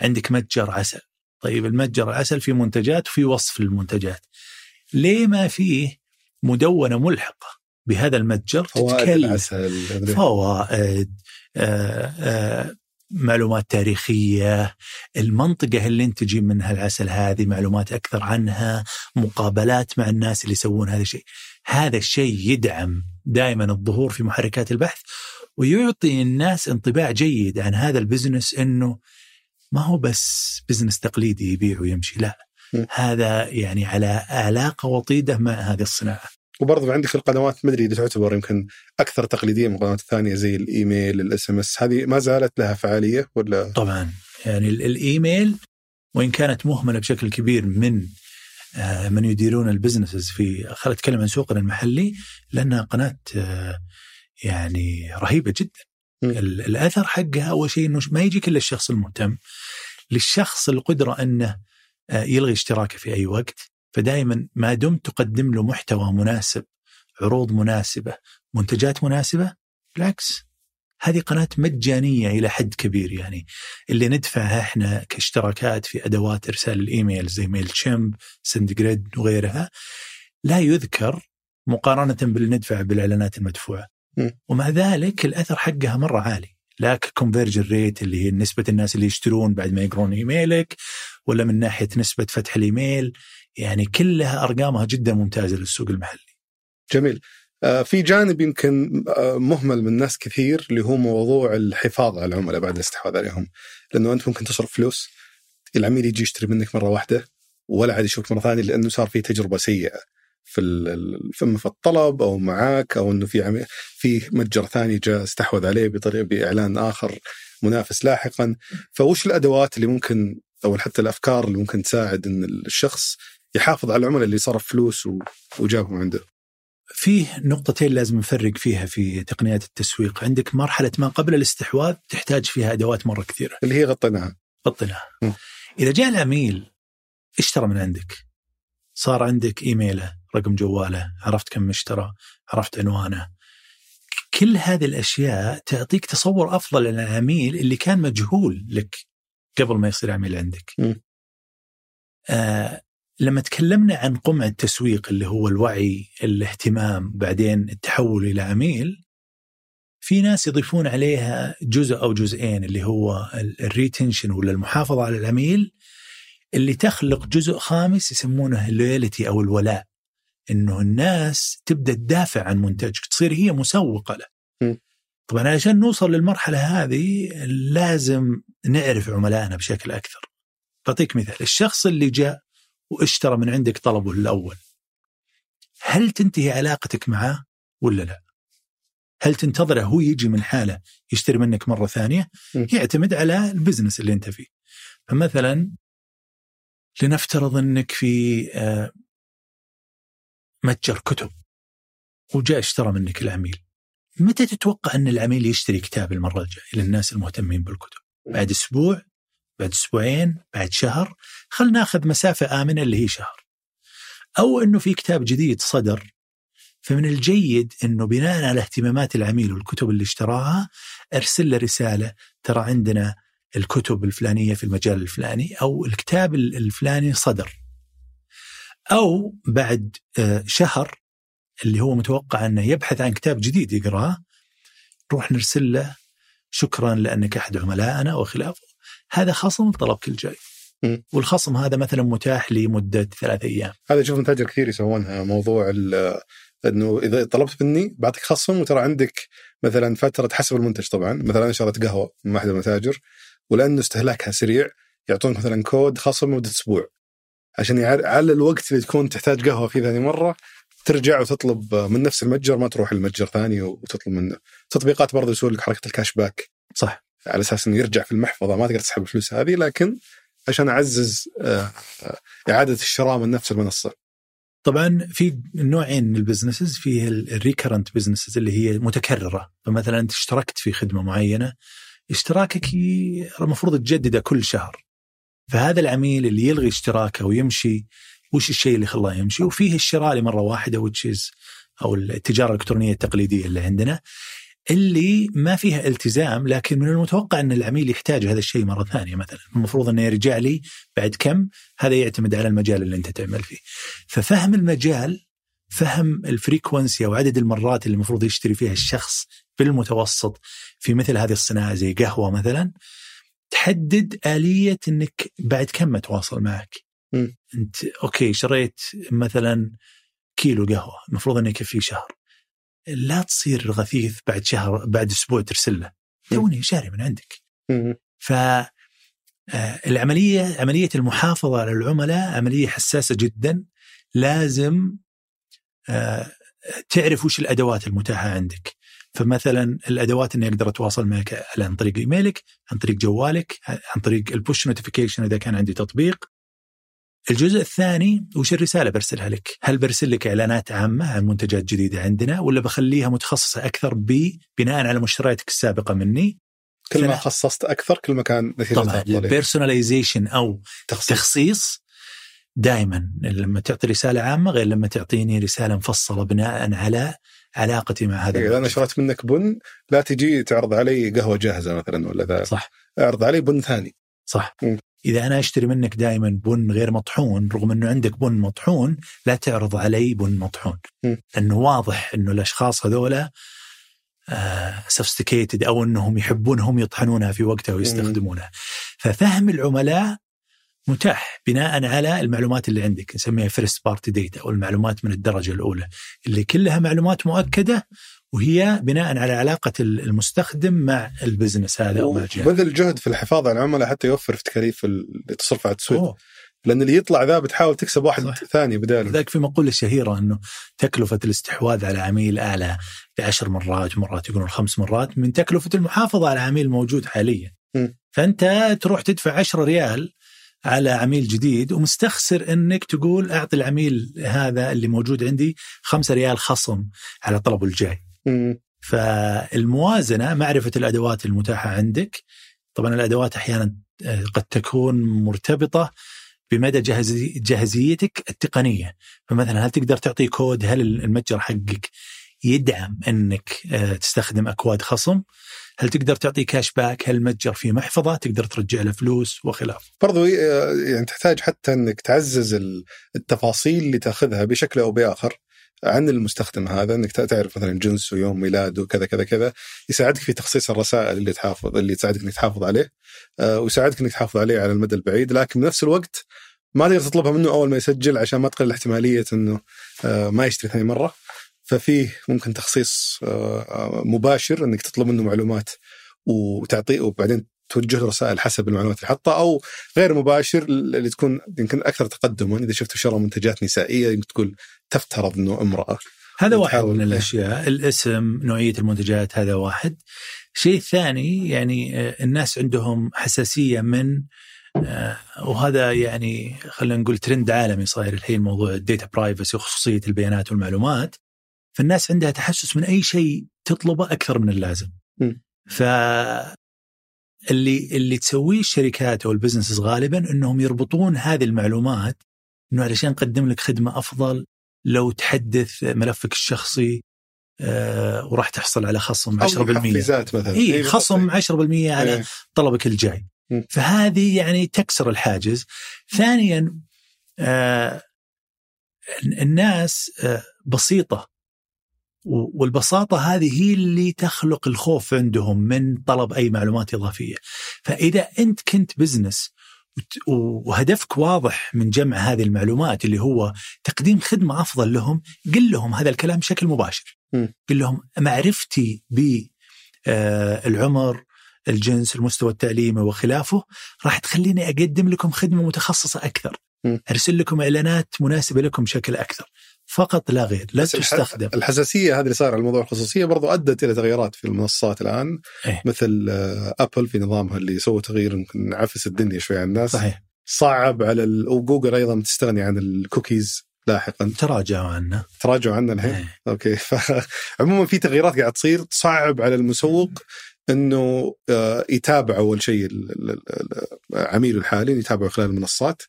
عندك متجر عسل. طيب المتجر العسل في منتجات وفي وصف للمنتجات ليه ما فيه مدونة ملحقة بهذا المتجر فوائد العسل فوائد آآ آآ معلومات تاريخية المنطقة اللي انت تجيب منها العسل هذه معلومات أكثر عنها مقابلات مع الناس اللي يسوون هذا الشيء هذا الشيء يدعم دائما الظهور في محركات البحث ويعطي الناس انطباع جيد عن هذا ال business إنه ما هو بس business تقليدي يبيع ويمشي لا. هذا يعني على علاقه وطيدة مع هذه الصناعة. وبرضه عندك القنوات ما أدري إذا تعتبر يمكن أكثر تقليدية من القنوات الثانية زي الإيميل ال SMS هذه ما زالت لها فعالية ولا؟ طبعا يعني الإيميل وإن كانت مهملة بشكل كبير من آه، من يديرون البزنسز في خل أتكلم عن سوقنا المحلي لأنها قناة آه، يعني رهيبة جدا. الأثر حقها أول شيء إنه ما يجيك إلا الشخص المهتم للشخص القدرة أنه آه، يلغي اشتراكه في أي وقت. فدائما ما دمت تقدم له محتوى مناسب عروض مناسبة منتجات مناسبة؟ بالعكس. هذه قناة مجانية إلى حد كبير يعني. اللي ندفعها إحنا كاشتراكات في أدوات إرسال الإيميل زي Mailchimp SendGrid وغيرها لا يذكر مقارنة باللي ندفع بالإعلانات المدفوعة. ومع ذلك الأثر حقها مرة عالي. لا conversion rate اللي هي نسبة الناس اللي يشترون بعد ما يقرون إيميلك ولا من ناحية نسبة فتح الإيميل. يعني كلها أرقامها جدا ممتازة للسوق المحلي. جميل. آه، في جانب يمكن آه، مهمل من ناس كثير اللي هو موضوع الحفاظ على العملاء بعد الاستحواذ عليهم لأنه أنت ممكن تصرف فلوس العميل يجي يشتري منك مرة واحدة ولا عاد يشوفك مرة ثانية لأنه صار في تجربة سيئة في في الطلب أو معاك أو إنه في عمي في متجر ثاني جاء استحوذ عليه بطريقة بإعلان آخر منافس لاحقا فوش الأدوات اللي ممكن أو حتى الأفكار اللي ممكن تساعد إن الشخص يحافظ على العملاء اللي صرف فلوس وجابهم عنده. فيه نقطتين لازم نفرق فيها في تقنيات التسويق. عندك مرحلة ما قبل الاستحواذ تحتاج فيها أدوات مرة كثيرة. اللي هي غطيناها. غطيناها. إذا جاء العميل اشترى من عندك. صار عندك إيميله رقم جواله عرفت كم اشترى عرفت عنوانه. كل هذه الأشياء تعطيك تصور أفضل عن العميل اللي كان مجهول لك قبل ما يصير عميل عندك. آه لما تكلمنا عن قمع التسويق اللي هو الوعي الاهتمام بعدين التحول إلى عميل في ناس يضيفون عليها جزء أو جزئين اللي هو ال retention ولا المحافظة على العميل اللي تخلق جزء خامس يسمونه ال loyalty أو الولاء. إنه الناس تبدأ تدافع عن منتجك تصير هي مسوقة له. طبعا عشان نوصل للمرحلة هذه لازم نعرف عملائنا بشكل أكثر. بعطيك مثال الشخص اللي جاء واشترى من عندك طلبه الأول هل تنتهي علاقتك معه ولا لا؟ هل تنتظره هو يجي من حاله يشتري منك مرة ثانية؟ يعتمد على البزنس اللي أنت فيه. فمثلا لنفترض أنك في آه، متجر كتب وجاء اشترى منك العميل متى تتوقع أن العميل يشتري كتاب المرة الجاية للناس المهتمين بالكتب؟ بعد أسبوع؟ بعد أسبوعين؟ بعد شهر؟ خلنا ناخذ مسافة آمنة اللي هي شهر. أو إنه في كتاب جديد صدر فمن الجيد إنه بناء على اهتمامات العميل والكتب اللي اشتراها أرسل له رسالة ترى عندنا الكتب الفلانية في المجال الفلاني أو الكتاب الفلاني صدر أو بعد آه، شهر اللي هو متوقع إنه يبحث عن كتاب جديد يقراه نروح نرسل له شكرا لأنك أحد عملائنا وخلافه هذا خصم طلبك الجاي والخصم هذا مثلا متاح لمدة ثلاث أيام. هذا شوف متاجر كثير يسوونها. موضوع إنه إذا طلبت مني بعطيك خصم وترى عندك مثلا فترة حسب المنتج طبعا. مثلا أنا شريت قهوة من أحد المتاجر. ولأنه استهلاكها سريع يعطونك مثلا كود خصم لمدة أسبوع. عشان على الوقت اللي تكون تحتاج قهوة فيه ثاني مرة ترجع وتطلب من نفس المتجر. ما تروح المتجر ثاني وتطلب منه تطبيقات برضه يسوي لك حركة ال cash back. صح. على أساس إنه يرجع في المحفظة ما تقدر تسحب الفلوس هذه لكن عشان أعزز آه، إعادة الشراء من نفس المنصة. طبعا في نوعين من ال businesses في ال recurrent businesses اللي هي متكررة. فمثلا أنت اشتركت في خدمة معينة اشتراكك المفروض تجدده كل شهر. فهذا العميل اللي يلغي اشتراكه ويمشي وش الشيء اللي خلاه يمشي؟ وفيه الشراء لمرة واحدة وتشيز أو التجارة الإلكترونية التقليدية اللي عندنا. اللي ما فيها التزام لكن من المتوقع أن العميل يحتاج هذا الشيء مرة ثانية مثلا. المفروض أنه يرجع لي بعد كم هذا يعتمد على المجال اللي أنت تعمل فيه. ففهم المجال فهم الفريكونسي أو عدد المرات اللي المفروض يشتري فيها الشخص بالمتوسط في مثل هذه الصناعة زي قهوة مثلا تحدد آلية إنك بعد كم أتواصل معك. م. أنت أوكي شريت مثلا كيلو قهوة المفروض انه يكفي شهر. لا تصير غثيث بعد شهر بعد أسبوع ترسل له. توني شاري من عندك. ف آه، العملية عملية المحافظة على العملاء عملية حساسة جدا. لازم آه، تعرف وش الأدوات المتاحة عندك. فمثلا الأدوات إني أقدر أتواصل معك عن طريق إيميلك عن طريق جوالك عن طريق ال push notification إذا كان عندي تطبيق. الجزء الثاني وش الرسالة برسلها لك؟ هل برسل لك إعلانات عامة عن منتجات جديدة عندنا ولا بخليها متخصصة أكثر بناء على مشترياتك السابقة مني؟ كل ما خصصت أكثر كل ما كان طبعا ال personalization أو تخصيص, تخصيص دائما لما تعطي رسالة عامة غير لما تعطيني رسالة مفصلة بناء على علاقتي مع هذا إذا أنا شريت منك بن لا تجي تعرض علي قهوة جاهزة مثلا ولا ذا صح أعرض علي بن ثاني صح م. إذا أنا أشتري منك دائما بن غير مطحون رغم إنه عندك بن مطحون لا تعرض علي بن مطحون. لأنه واضح إنه الأشخاص هذولا sophisticated أو إنهم يحبون هم يطحنونها في وقتها ويستخدمونها. ففهم العملاء متاح بناء على المعلومات اللي عندك. نسميها first party data أو المعلومات من الدرجة الأولى. اللي كلها معلومات مؤكدة وهي بناء على علاقة المستخدم مع ال business هذا أو مع الجهه. بذل جهد في الحفاظ على العملاء حتى يوفر في تكاليف اللي تصرف على التسويق. لأن اللي يطلع ذا بتحاول تكسب واحد صح. ثاني بداله. ذاك في مقولة شهيرة إنه تكلفة الاستحواذ على عميل أعلى بعشر مرات ومرات يقولون خمس مرات من تكلفة المحافظة على عميل موجود حاليا. م. فأنت تروح تدفع 10 ريال على عميل جديد ومستخسر إنك تقول أعطي العميل هذا اللي موجود عندي 5 ريال خصم على طلبه الجاي. فالموازنة معرفة الأدوات المتاحة عندك. طبعا الأدوات أحيانا آه، قد تكون مرتبطة بمدى جاهزي جاهزيتك التقنية. فمثلا هل تقدر تعطي كود؟ هل المتجر حقك يدعم إنك آه، تستخدم أكواد خصم؟ هل تقدر تعطي كاش باك هل المتجر في محفظة؟ تقدر ترجع له فلوس وخلافه برضو آه، يعني تحتاج حتى إنك تعزز التفاصيل اللي تأخذها بشكل أو بآخر. عن المستخدم هذا إنك تعرف مثلا جنسه ويوم ميلاده وكذا كذا كذا يساعدك في تخصيص الرسائل اللي تحافظ اللي تساعدك إنك تحافظ عليه آه، ويساعدك إنك تحافظ عليه على المدى البعيد لكن بنفس الوقت ما تقدر تطلبها منه أول ما يسجل عشان ما تقل احتمالية إنه آه، ما يشتري ثاني مرة. ففيه ممكن تخصيص آه، مباشر إنك تطلب منه معلومات وتعطيه وبعدين توجه رسائل حسب المعلومات اللي حطها أو غير مباشر اللي تكون يمكن أكثر تقدما إذا شفت شرى منتجات نسائية يمكن تقول تفترض إنه امرأة هذا واحد من الأشياء الاسم نوعية المنتجات هذا واحد الشيء الثاني يعني آه، الناس عندهم حساسية من آه، وهذا يعني خلينا نقول ترند عالمي صاير الحين موضوع ال data privacy وخصوصية البيانات والمعلومات فالناس عندها تحسس من أي شيء تطلبه أكثر من اللازم. م. ف اللي اللي تسويه الشركات أو البزنسز غالبا إنهم يربطون هذه المعلومات إنه علشان نقدم لك خدمة أفضل لو تحدث ملفك الشخصي آه وراح تحصل على خصم 10% مثلا. اي إيه، خصم 10% على إيه. طلبك الجاي. م. فهذه يعني تكسر الحاجز. ثانيا آه الناس آه بسيطة. والبساطة هذه هي اللي تخلق الخوف عندهم من طلب أي معلومات إضافية. فإذا أنت كنت بزنس وهدفك واضح من جمع هذه المعلومات اللي هو تقديم خدمة أفضل لهم قل لهم هذا الكلام بشكل مباشر. قل لهم معرفتي بالعمر آه، الجنس المستوى التعليمي وخلافه راح تخليني أقدم لكم خدمة متخصصة أكثر. أرسل لكم إعلانات مناسبة لكم بشكل أكثر. فقط لا غير لا تستخدم. الحساسية هذه اللي صار على موضوع الخصوصية برضو أدت إلى تغيرات في المنصات الآن إيه؟ مثل Apple آه، في نظامها اللي سووا تغيير يمكن عفس الدنيا شوي على الناس. صحيح. صعب على ال... وجوجل أيضا تستغني عن الكوكيز لاحقا. تراجعوا عنه. تراجعوا عنه الحين؟ إيه؟ okay. *laughs* فعموما في تغييرات قاعد تصير تصعب على المسوق إنه آه، يتابع أول شيء عميله الحالي يتابعه خلال المنصات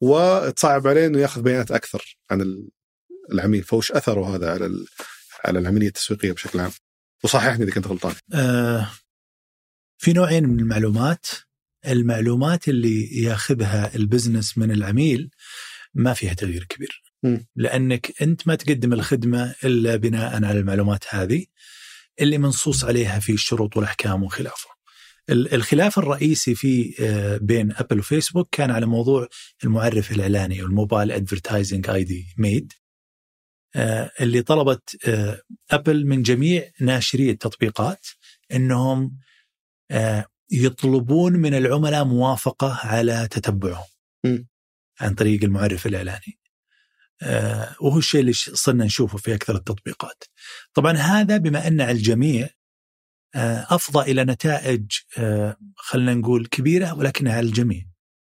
وتصعب عليه إنه ياخذ بيانات أكثر عن العميل فوش أثره هذا على على العملية التسويقية بشكل عام؟ وصححني إذا كنت غلطان. آه في نوعين من المعلومات. المعلومات اللي ياخذها البزنس من العميل ما فيها تغيير كبير. م. لأنك أنت ما تقدم الخدمة إلا بناء على المعلومات هذه اللي منصوص عليها في الشروط والأحكام وخلافه. ال- الخلاف الرئيسي في آه، بين Apple و Facebook كان على موضوع المعرف الإعلاني وال mobile advertising ID MAID اللي طلبت آه، Apple من جميع ناشري التطبيقات إنهم آه، يطلبون من العملاء موافقة على تتبعهم. عن طريق المعرف الإعلاني. آه، وهو الشيء اللي صرنا نشوفه في أكثر التطبيقات. طبعا هذا بما أن على الجميع آه، افضى إلى نتائج آه، خلينا نقول كبيرة ولكنها على الجميع.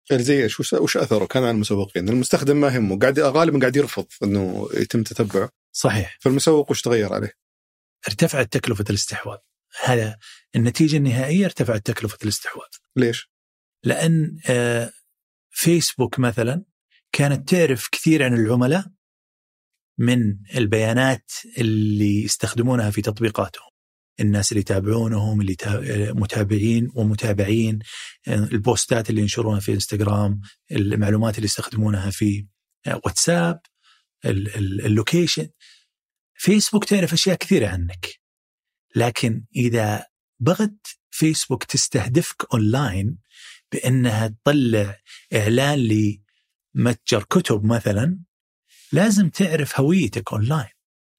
يعني زي إيش وش, وش أثره كان على المسوقين؟ المستخدم ما يهمه قاعد غالبا قاعد يرفض إنه يتم تتبعه صحيح فالمسوق وش تغير عليه؟ ارتفعت تكلفة الاستحواذ. هذا النتيجة النهائية ارتفعت تكلفة الاستحواذ. ليش؟ لأن آه، فيسبوك مثلا كانت تعرف كثير عن العملاء من البيانات اللي يستخدمونها في تطبيقاتهم الناس اللي يتابعونهم اللي تا- متابعين ومتابعين البوستات اللي ينشرونها في إنستغرام المعلومات اللي يستخدمونها في واتساب ال- ال- ال location. Facebook تعرف أشياء كثيرة عنك. لكن إذا بغت فيسبوك تستهدفك أونلاين بأنها تطلع إعلان لمتجر كتب مثلا لازم تعرف هويتك أونلاين.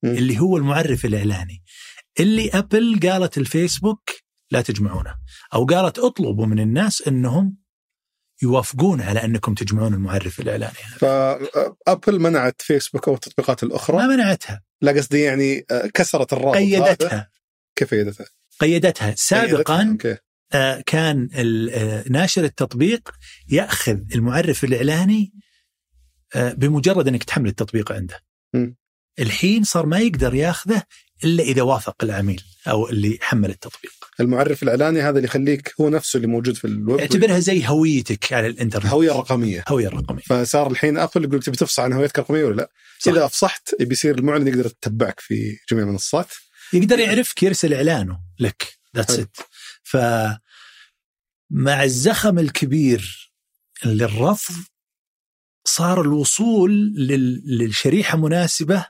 اللي هو المعرف الإعلاني. اللي Apple قالت الفيسبوك لا تجمعونه أو قالت اطلبوا من الناس إنهم يوافقون على أنكم تجمعون المعرف الإعلاني هذا ف Apple منعت فيسبوك أو التطبيقات ما الاخرى منعتها لا قصدي يعني كسرت الرابط. قيدتها كيف قيدتها؟ قيدتها قيدتها، سابقا آه، كان ناشر التطبيق يأخذ المعرف الإعلاني آه، بمجرد أنك تحمل التطبيق عنده. م. الحين صار ما يقدر ياخذه إلا إذا وافق العميل أو اللي حمل التطبيق. المعرف الإعلاني هذا اللي يخليك هو نفسه اللي موجود في الويب اعتبرها زي هويتك على الإنترنت. هوية رقمية هوية رقمية. فصار الحين Apple يقول تبي تفصح عن هويتك الرقميه ولا لا؟ صح. إذا أفصحت بيصير المعلن يقدر يتبعك في جميع المنصات يقدر يعرفك يرسل إعلانه لك that's it. ف مع الزخم الكبير للرفض صار الوصول لل... للشريحة مناسبة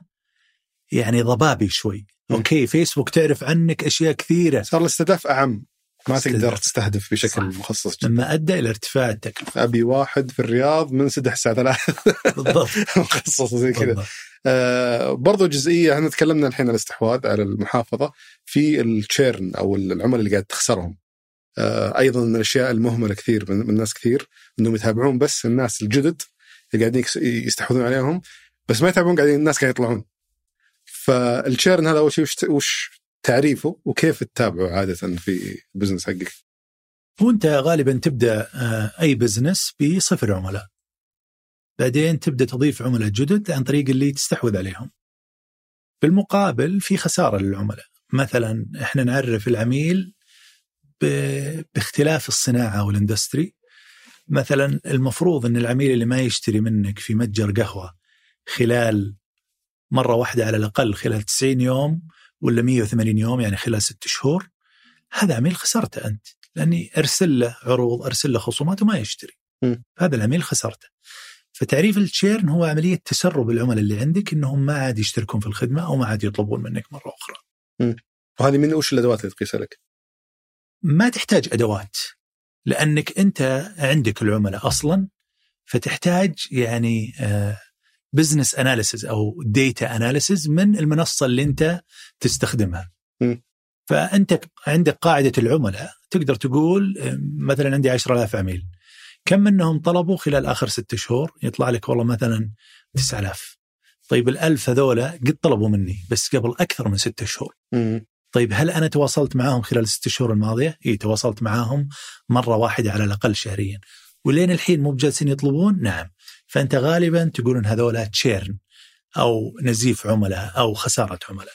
يعني ضبابي شوي. okay Facebook تعرف عنك أشياء كثيرة. صار الاستهداف أعم. ما تقدر استهداف. تستهدف بشكل صح. مخصص. جدا مما ادى إلى ارتفاع التكلفه أبي واحد في الرياض منسدح الساعة 3 بالضبط. *laughs* مخصص زي كذا. آه برضو جزئية إحنا تكلمنا الحين عن الاستحواذ على المحافظة. في التشيرن أو العملاء اللي قاعد تخسرهم. آه أيضا من الأشياء المهملة كثير من, من الناس كثير إنهم يتابعون بس الناس الجدد اللي قاعدين يستحوذون عليهم بس ما يتابعون قاعدين الناس قاعدين يطلعون. فالتشيرن هذا أول شيء وش, وش تعريفه وكيف تتابعه عادة في ال business حقك؟ وانت غالبا تبدأ آه، أي business بصفر عملاء. بعدين تبدأ تضيف عملاء جدد عن طريق اللي تستحوذ عليهم. بالمقابل في خسارة للعملاء. مثلا إحنا نعرف العميل باختلاف الصناعة وال industry مثلا المفروض إن العميل اللي ما يشتري منك في متجر قهوة خلال مرة واحدة على الأقل خلال 90 يوم ولا 180 يوم يعني خلال ست شهور. هذا عميل خسرته أنت لأني أرسل له عروض أرسل له خصومات وما يشتري. هذا العميل خسرته. فتعريف التشيرن هو عملية تسرب العملاء اللي عندك إنهم ما عاد يشتركون في الخدمة أو ما عاد يطلبون منك مرة أخرى. وهذه من وش الأدوات اللي تقيسها لك؟ ما تحتاج أدوات لأنك أنت عندك العملاء أصلا فتحتاج يعني business analysis أو data analysis من المنصة اللي أنت تستخدمها. م. فأنت عندك قاعدة العملاء تقدر تقول مثلا عندي 10000 عميل كم منهم طلبوا خلال آخر ست شهور يطلع لك والله مثلا 9000 طيب الألف هذولا قد طلبوا مني بس قبل أكثر من ست شهور. طيب هل أنا تواصلت معاهم خلال الست شهور الماضية؟ إي تواصلت معاهم مرة واحدة على الأقل شهريا. ولين الحين مو بجالسين يطلبون؟ نعم. فأنت غالبا تقول ان هذولا churn أو نزيف عملاء أو خسارة عملاء.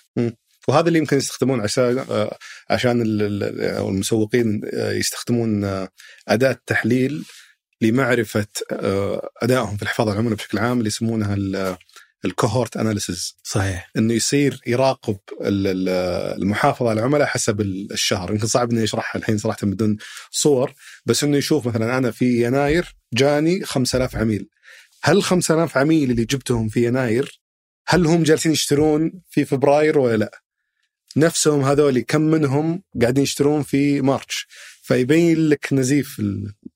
وهذا اللي يمكن يستخدمون عشان آه، عشان المسوقين آه، يستخدمون آه، أداة تحليل لمعرفة أدائهم في الحفاظ على العملاء بشكل عام اللي يسمونها ال cohort analysis صحيح. إنه يصير يراقب ال- ال- المحافظة على العملاء حسب الشهر. يمكن صعب إني أشرحها الحين صراحة بدون صور بس إنه يشوف مثلا أنا في يناير جاني 5000 عميل. هل 5000 عميل اللي جبتهم في يناير هل هم جالسين يشترون في فبراير ولا لا؟ نفسهم هذول كم منهم قاعدين يشترون في مارش؟ فيبين لك نزيف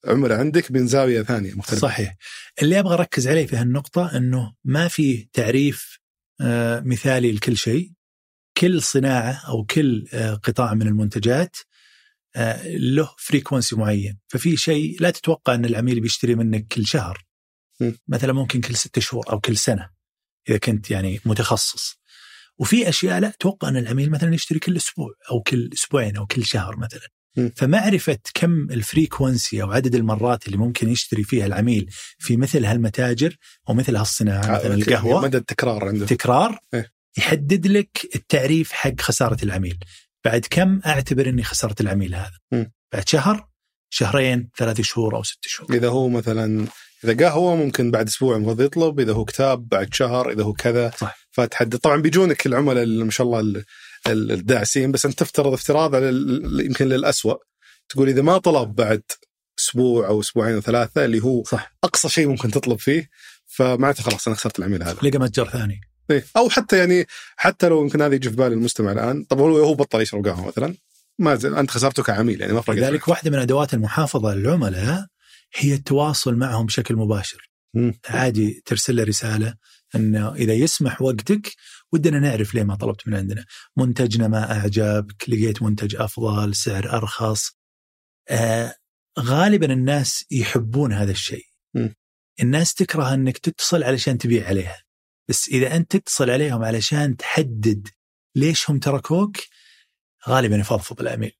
العملاء عندك من زاوية ثانية مختلفة. صحيح. اللي أبغى أركز عليه في هالنقطة إنه ما في تعريف آه، مثالي لكل شيء. كل صناعة أو كل آه، قطاع من المنتجات آه، له frequency معين. ففي شيء لا تتوقع إن العميل بيشتري منك كل شهر. مثلا ممكن كل ستة شهور أو كل سنة إذا كنت يعني متخصص. وفي أشياء لا أتوقع أن العميل مثلا يشتري كل أسبوع أو كل أسبوعين أو كل شهر مثلا. م. فمعرفة كم ال frequency أو عدد المرات اللي ممكن يشتري فيها العميل في مثل هالمتاجر أو مثل هالصناعة مثلا القهوة مدى التكرار عنده. تكرار إيه. يحدد لك التعريف حق خسارة العميل. بعد كم أعتبر إني خسرت العميل هذا؟ م. بعد شهر شهرين ثلاث شهور أو ست شهور. إذا هو مثلا إذا قهوه ممكن بعد أسبوع المفروض يطلب إذا هو كتاب بعد شهر إذا هو كذا صح. فتحدد طبعا بيجونك العملاء ما شاء الله ال- ال- الداعسين بس أنت تفترض افتراض على يمكن للأسوأ. تقول إذا ما طلب بعد أسبوع أو أسبوعين أو ثلاثة اللي هو صح. أقصى شيء ممكن تطلب فيه فمعناته خلاص أنا خسرت العميل هذا. لقى متجر ثاني. إيه. أو حتى يعني حتى لو يمكن هذا يجي في بال المستمع الآن. طب هو هو بطل يشرب قهوة مثلا. ما زال أنت خسرته كعميل يعني ما فرقت لذلك واحدة من أدوات المحافظة للعملاء هي التواصل معهم بشكل مباشر. عادي ترسل له رسالة انه إذا يسمح وقتك ودنا نعرف ليه ما طلبت من عندنا منتجنا ما أعجبك لقيت منتج أفضل سعر أرخص آه غالبا الناس يحبون هذا الشيء. الناس تكره إنك تتصل علشان تبيع عليها بس إذا أنت تتصل عليهم علشان تحدد ليش هم تركوك غالبا يفضفض العميل.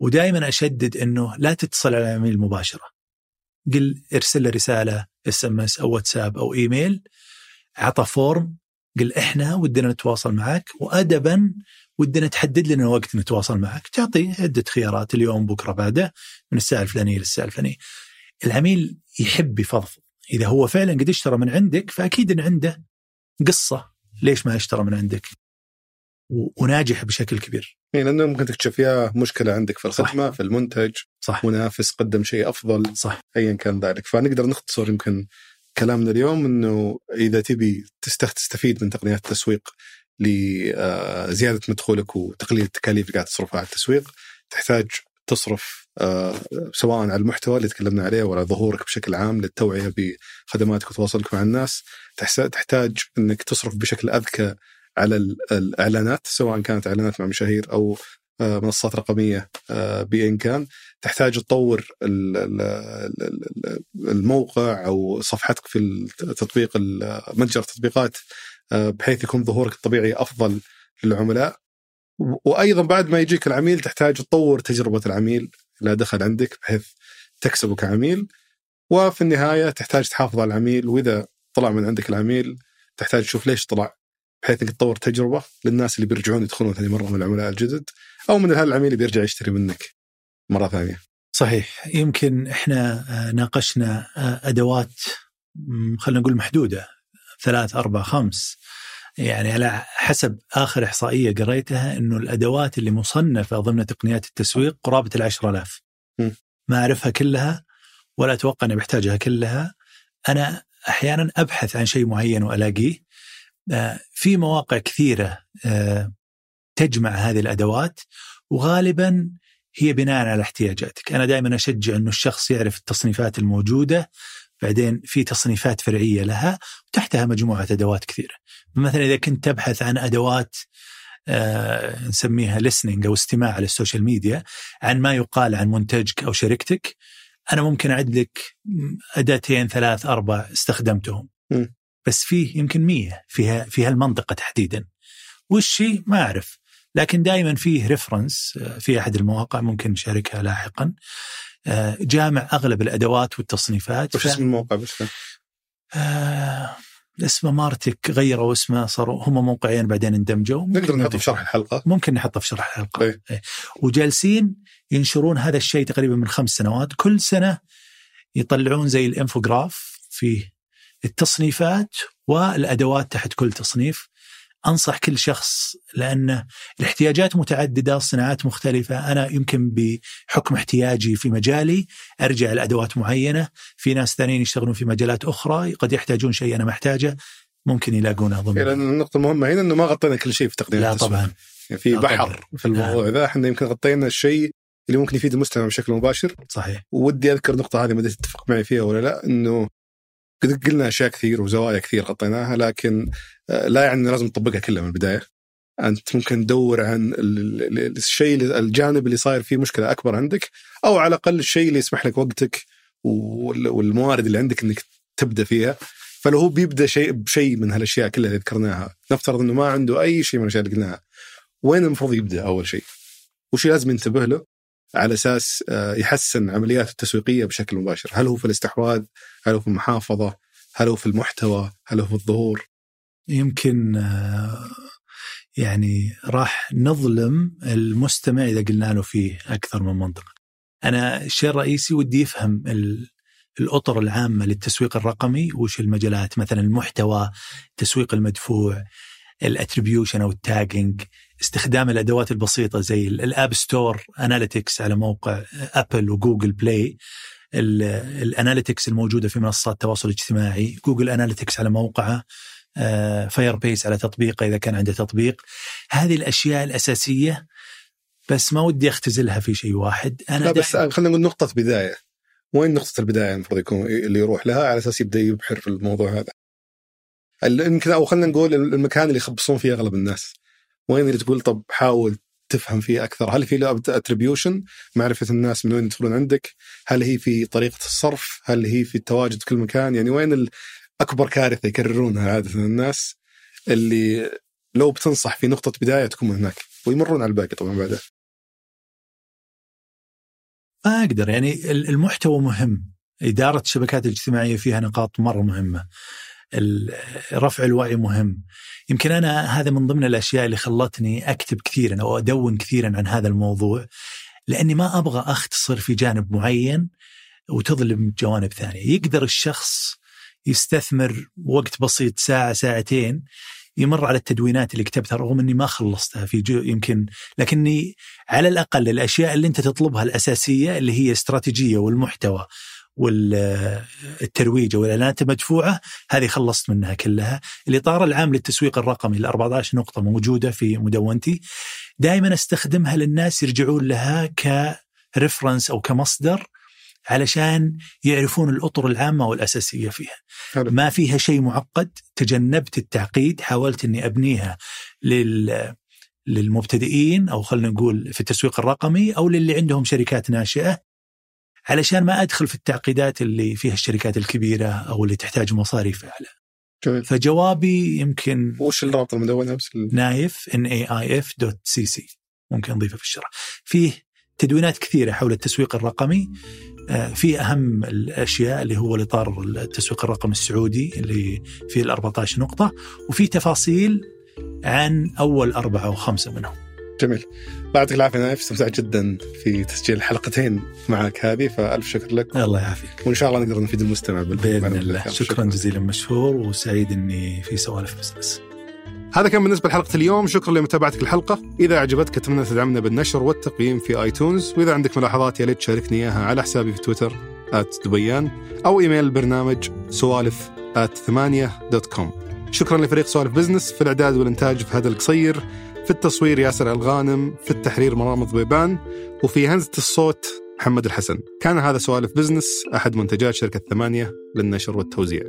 ودائما أشدد إنه لا تتصل على العميل مباشرة. قل ارسل له رسالة SMS أو واتساب أو إيميل عطه form قل إحنا ودنا نتواصل معك وادبا ودنا تحدد لنا وقت نتواصل معك. تعطي عدة خيارات اليوم بكرة بعده من الساعة الفلانية للساعه الفلانية. العميل يحب يفضفض. إذا هو فعلا قد اشترى من عندك فأكيد إن عنده قصة. ليش ما اشترى من عندك؟ وناجح بشكل كبير. إيه، لأنه ممكن تكتشف يا مشكلة عندك في الخدمة في المنتج صح. منافس قدم شيء أفضل صح. ايا كان ذلك. فنقدر نختصر يمكن كلامنا اليوم إنه إذا تبي تست- تستفيد من تقنيات التسويق لزياده مدخولك وتقليل التكاليف اللي قاعد تصرفها على التسويق تحتاج تصرف آه، سواء على المحتوى اللي تكلمنا عليه ولا ظهورك بشكل عام للتوعية بخدماتك وتواصلك مع الناس. تحتاج إنك تصرف بشكل أذكى على ال- الإعلانات سواء كانت إعلانات مع مشاهير أو آه، منصات رقمية آه، بأين كان تحتاج تطور ال- ال- ال- ال- الموقع أو صفحتك في التطبيق ال- متجر التطبيقات آه، بحيث يكون ظهورك الطبيعي أفضل للعملاء. وأيضا بعد ما يجيك العميل تحتاج تطور تجربة العميل اللي دخل عندك بحيث تكسبه كعميل. وفي النهاية تحتاج تحافظ على العميل وإذا طلع من عندك العميل تحتاج تشوف ليش طلع. بحيث إنك تطور تجربة للناس اللي بيرجعون يدخلون ثاني مره من العملاء الجدد أو من هالعميل اللي بيرجع يشتري منك مرة ثانية. صحيح. يمكن إحنا آه، ناقشنا آه، أدوات خلينا نقول محدودة ثلاث أربع خمس. يعني على حسب آخر إحصائية قريتها إنه الأدوات اللي مصنفة ضمن تقنيات التسويق قرابة آلاف. م. ما أعرفها كلها ولا أتوقع إني بحتاجها كلها. أنا أحيانا أبحث عن شيء معين وألاقيه. في مواقع كثيرة آه، تجمع هذه الأدوات وغالبا هي بناء على احتياجاتك. أنا دائما أشجع إنه الشخص يعرف التصنيفات الموجودة بعدين في تصنيفات فرعية لها وتحتها مجموعة أدوات كثيرة. مثلا إذا كنت تبحث عن أدوات آه نسميها listening أو استماع على السوشيال ميديا عن ما يقال عن منتجك أو شركتك أنا ممكن أعد لك أداتين ثلاث أربع استخدمتهم. بس فيه يمكن مية فيها في هالمنطقه تحديدا. وش هي ما أعرف لكن دائما فيه ريفرنس في أحد المواقع ممكن نشاركها لاحقا. آه، جامع أغلب الأدوات والتصنيفات. وش اسم الموقع؟ بس؟ آه اسمه مارتك غيروا اسمه صاروا هم موقعين بعدين اندمجوا. نقدر نحطه في شرح الحلقة؟ ممكن نحطه في شرح الحلقة. طيب. إيه. وجالسين ينشرون هذا الشيء تقريبا من خمس سنوات. كل سنة يطلعون زي الإنفوجراف فيه التصنيفات والأدوات تحت كل تصنيف. أنصح كل شخص لأن الاحتياجات متعددة، الصناعات مختلفة، أنا يمكن بحكم احتياجي في مجالي أرجع لأدوات معينة، في ناس ثانيين يشتغلون في مجالات أخرى قد يحتاجون شيء أنا محتاجه ممكن يلاقونه ضمن. لأن النقطة المهمة هنا إنه ما غطينا كل شيء في تقنيه لا التسويق. طبعا. يعني في لا بحر طبعاً. في الموضوع ذا إحنا يمكن غطينا الشيء اللي ممكن يفيد المستمع بشكل مباشر. صحيح. ودي أذكر النقطة هذه ما أدري تتفق معي فيها ولا لا إنه قلنا أشياء كثير وزوايا كثير غطيناها لكن آه، لا يعني لازم تطبقها كلها من البداية. أنت ممكن تدور عن ال- ال- الشيء الجانب اللي صاير فيه مشكلة أكبر عندك أو على الأقل الشيء اللي يسمح لك وقتك وال- والموارد اللي عندك إنك تبدأ فيها. فلو هو بيبدأ شيء بشيء من هالأشياء كلها اللي ذكرناها نفترض إنه ما عنده أي شيء من الأشياء اللي قلناها وين المفروض يبدأ أول شيء؟ وش لازم ينتبه له؟ على أساس آه، يحسن عملياته التسويقية بشكل مباشر، هل هو في الاستحواذ؟ هل هو في المحافظة؟ هل هو في المحتوى؟ هل هو في الظهور؟ يمكن آه، يعني راح نظلم المستمع إذا قلنا له فيه أكثر من منطقه. أنا الشيء الرئيسي ودي يفهم ال- الأطر العامة للتسويق الرقمي وش المجالات مثلا المحتوى، التسويق المدفوع، ال attribution أو ال tagging، استخدام الأدوات البسيطة زي ال- App Store analytics على موقع Apple و Google Play ال- ال analytics الموجودة في منصات التواصل الاجتماعي، Google Analytics على موقعه Firebase على تطبيقه إذا كان عنده تطبيق هذه الأشياء الأساسية بس ما ودي أختزلها في شيء واحد أنا لا بس خلينا نقول نقطة بدايه. وين نقطة البداية المفروض يكون اللي يروح لها على أساس يبدأ يبحر في الموضوع هذا؟ يمكن أو خلينا نقول المكان اللي يخبصون فيه أغلب الناس. وين اللي تقول طب حاول تفهم فيه أكثر، هل في له اتريبيوشن معرفة الناس من وين يدخلون عندك؟ هل هي في طريقة الصرف؟ هل هي في التواجد في كل مكان؟ يعني وين أكبر كارثة يكررونها عادة الناس اللي لو بتنصح في نقطة بداية تكون هناك ويمرون على الباقي طبعا بعدها. ما أقدر يعني ال- المحتوى مهم إدارة الشبكات الاجتماعية فيها نقاط مرة مهمة رفع الوعي مهم. يمكن أنا هذا من ضمن الأشياء اللي خلتني أكتب كثيرا أو أدون كثيرا عن هذا الموضوع لأني ما أبغى أختصر في جانب معين وتظلم جوانب ثانية. يقدر الشخص يستثمر وقت بسيط ساعة ساعتين يمر على التدوينات اللي كتبتها رغم إني ما خلصتها في جو يمكن لكني على الأقل الأشياء اللي أنت تطلبها الأساسية اللي هي استراتيجيه والمحتوى. والترويج والإعلانات المدفوعة هذه خلصت منها كلها، الإطار العام للتسويق الرقمي ال 14 نقطة موجودة في مدونتي دائما أستخدمها للناس يرجعون لها كريفرنس أو كمصدر علشان يعرفون الأطر العامة والأساسية فيها. حلو. ما فيها شيء معقد، تجنبت التعقيد، حاولت إني أبنيها لل للمبتدئين أو خلينا نقول في التسويق الرقمي أو للي عندهم شركات ناشئة علشان ما أدخل في التعقيدات اللي فيها الشركات الكبيرة أو اللي تحتاج مصاريف أعلى. جميل. فجوابي يمكن وش الرابط المدونة بس نايف N A I F dot cc ممكن نضيفه في الشرح. فيه تدوينات كثيرة حول التسويق الرقمي آه، في أهم الأشياء اللي هو الاطار التسويق الرقمي السعودي اللي فيه ال 14 نقطة وفي تفاصيل عن أول أربعة أو خمسه منهم. جميل يعطيك العافيه نايف استمتعت جدا في تسجيل الحلقتين معك هذه فألف شكر لك. الله يعافيك. وإن شاء الله نقدر نفيد المستمع بإذن الله. شكرا, شكرا. جزيلا مشهور وسعيد إني في سوالف business. هذا كان بالنسبة لحلقة اليوم. شكرا لمتابعتك الحلقة. إذا عجبتك أتمنى تدعمنا بالنشر والتقييم في iTunes. وإذا عندك ملاحظات يا ليت تشاركني إياها على حسابي في تويتر دبيان أو إيميل البرنامج سوالف ثمانية dot com. شكرا لفريق سوالف business في الإعداد والإنتاج فهد القصير. في التصوير ياسر الغانم في التحرير مرام ضبيبان وفي هندسة الصوت محمد الحسن. كان هذا سوالف business أحد منتجات شركة ثمانية للنشر والتوزيع.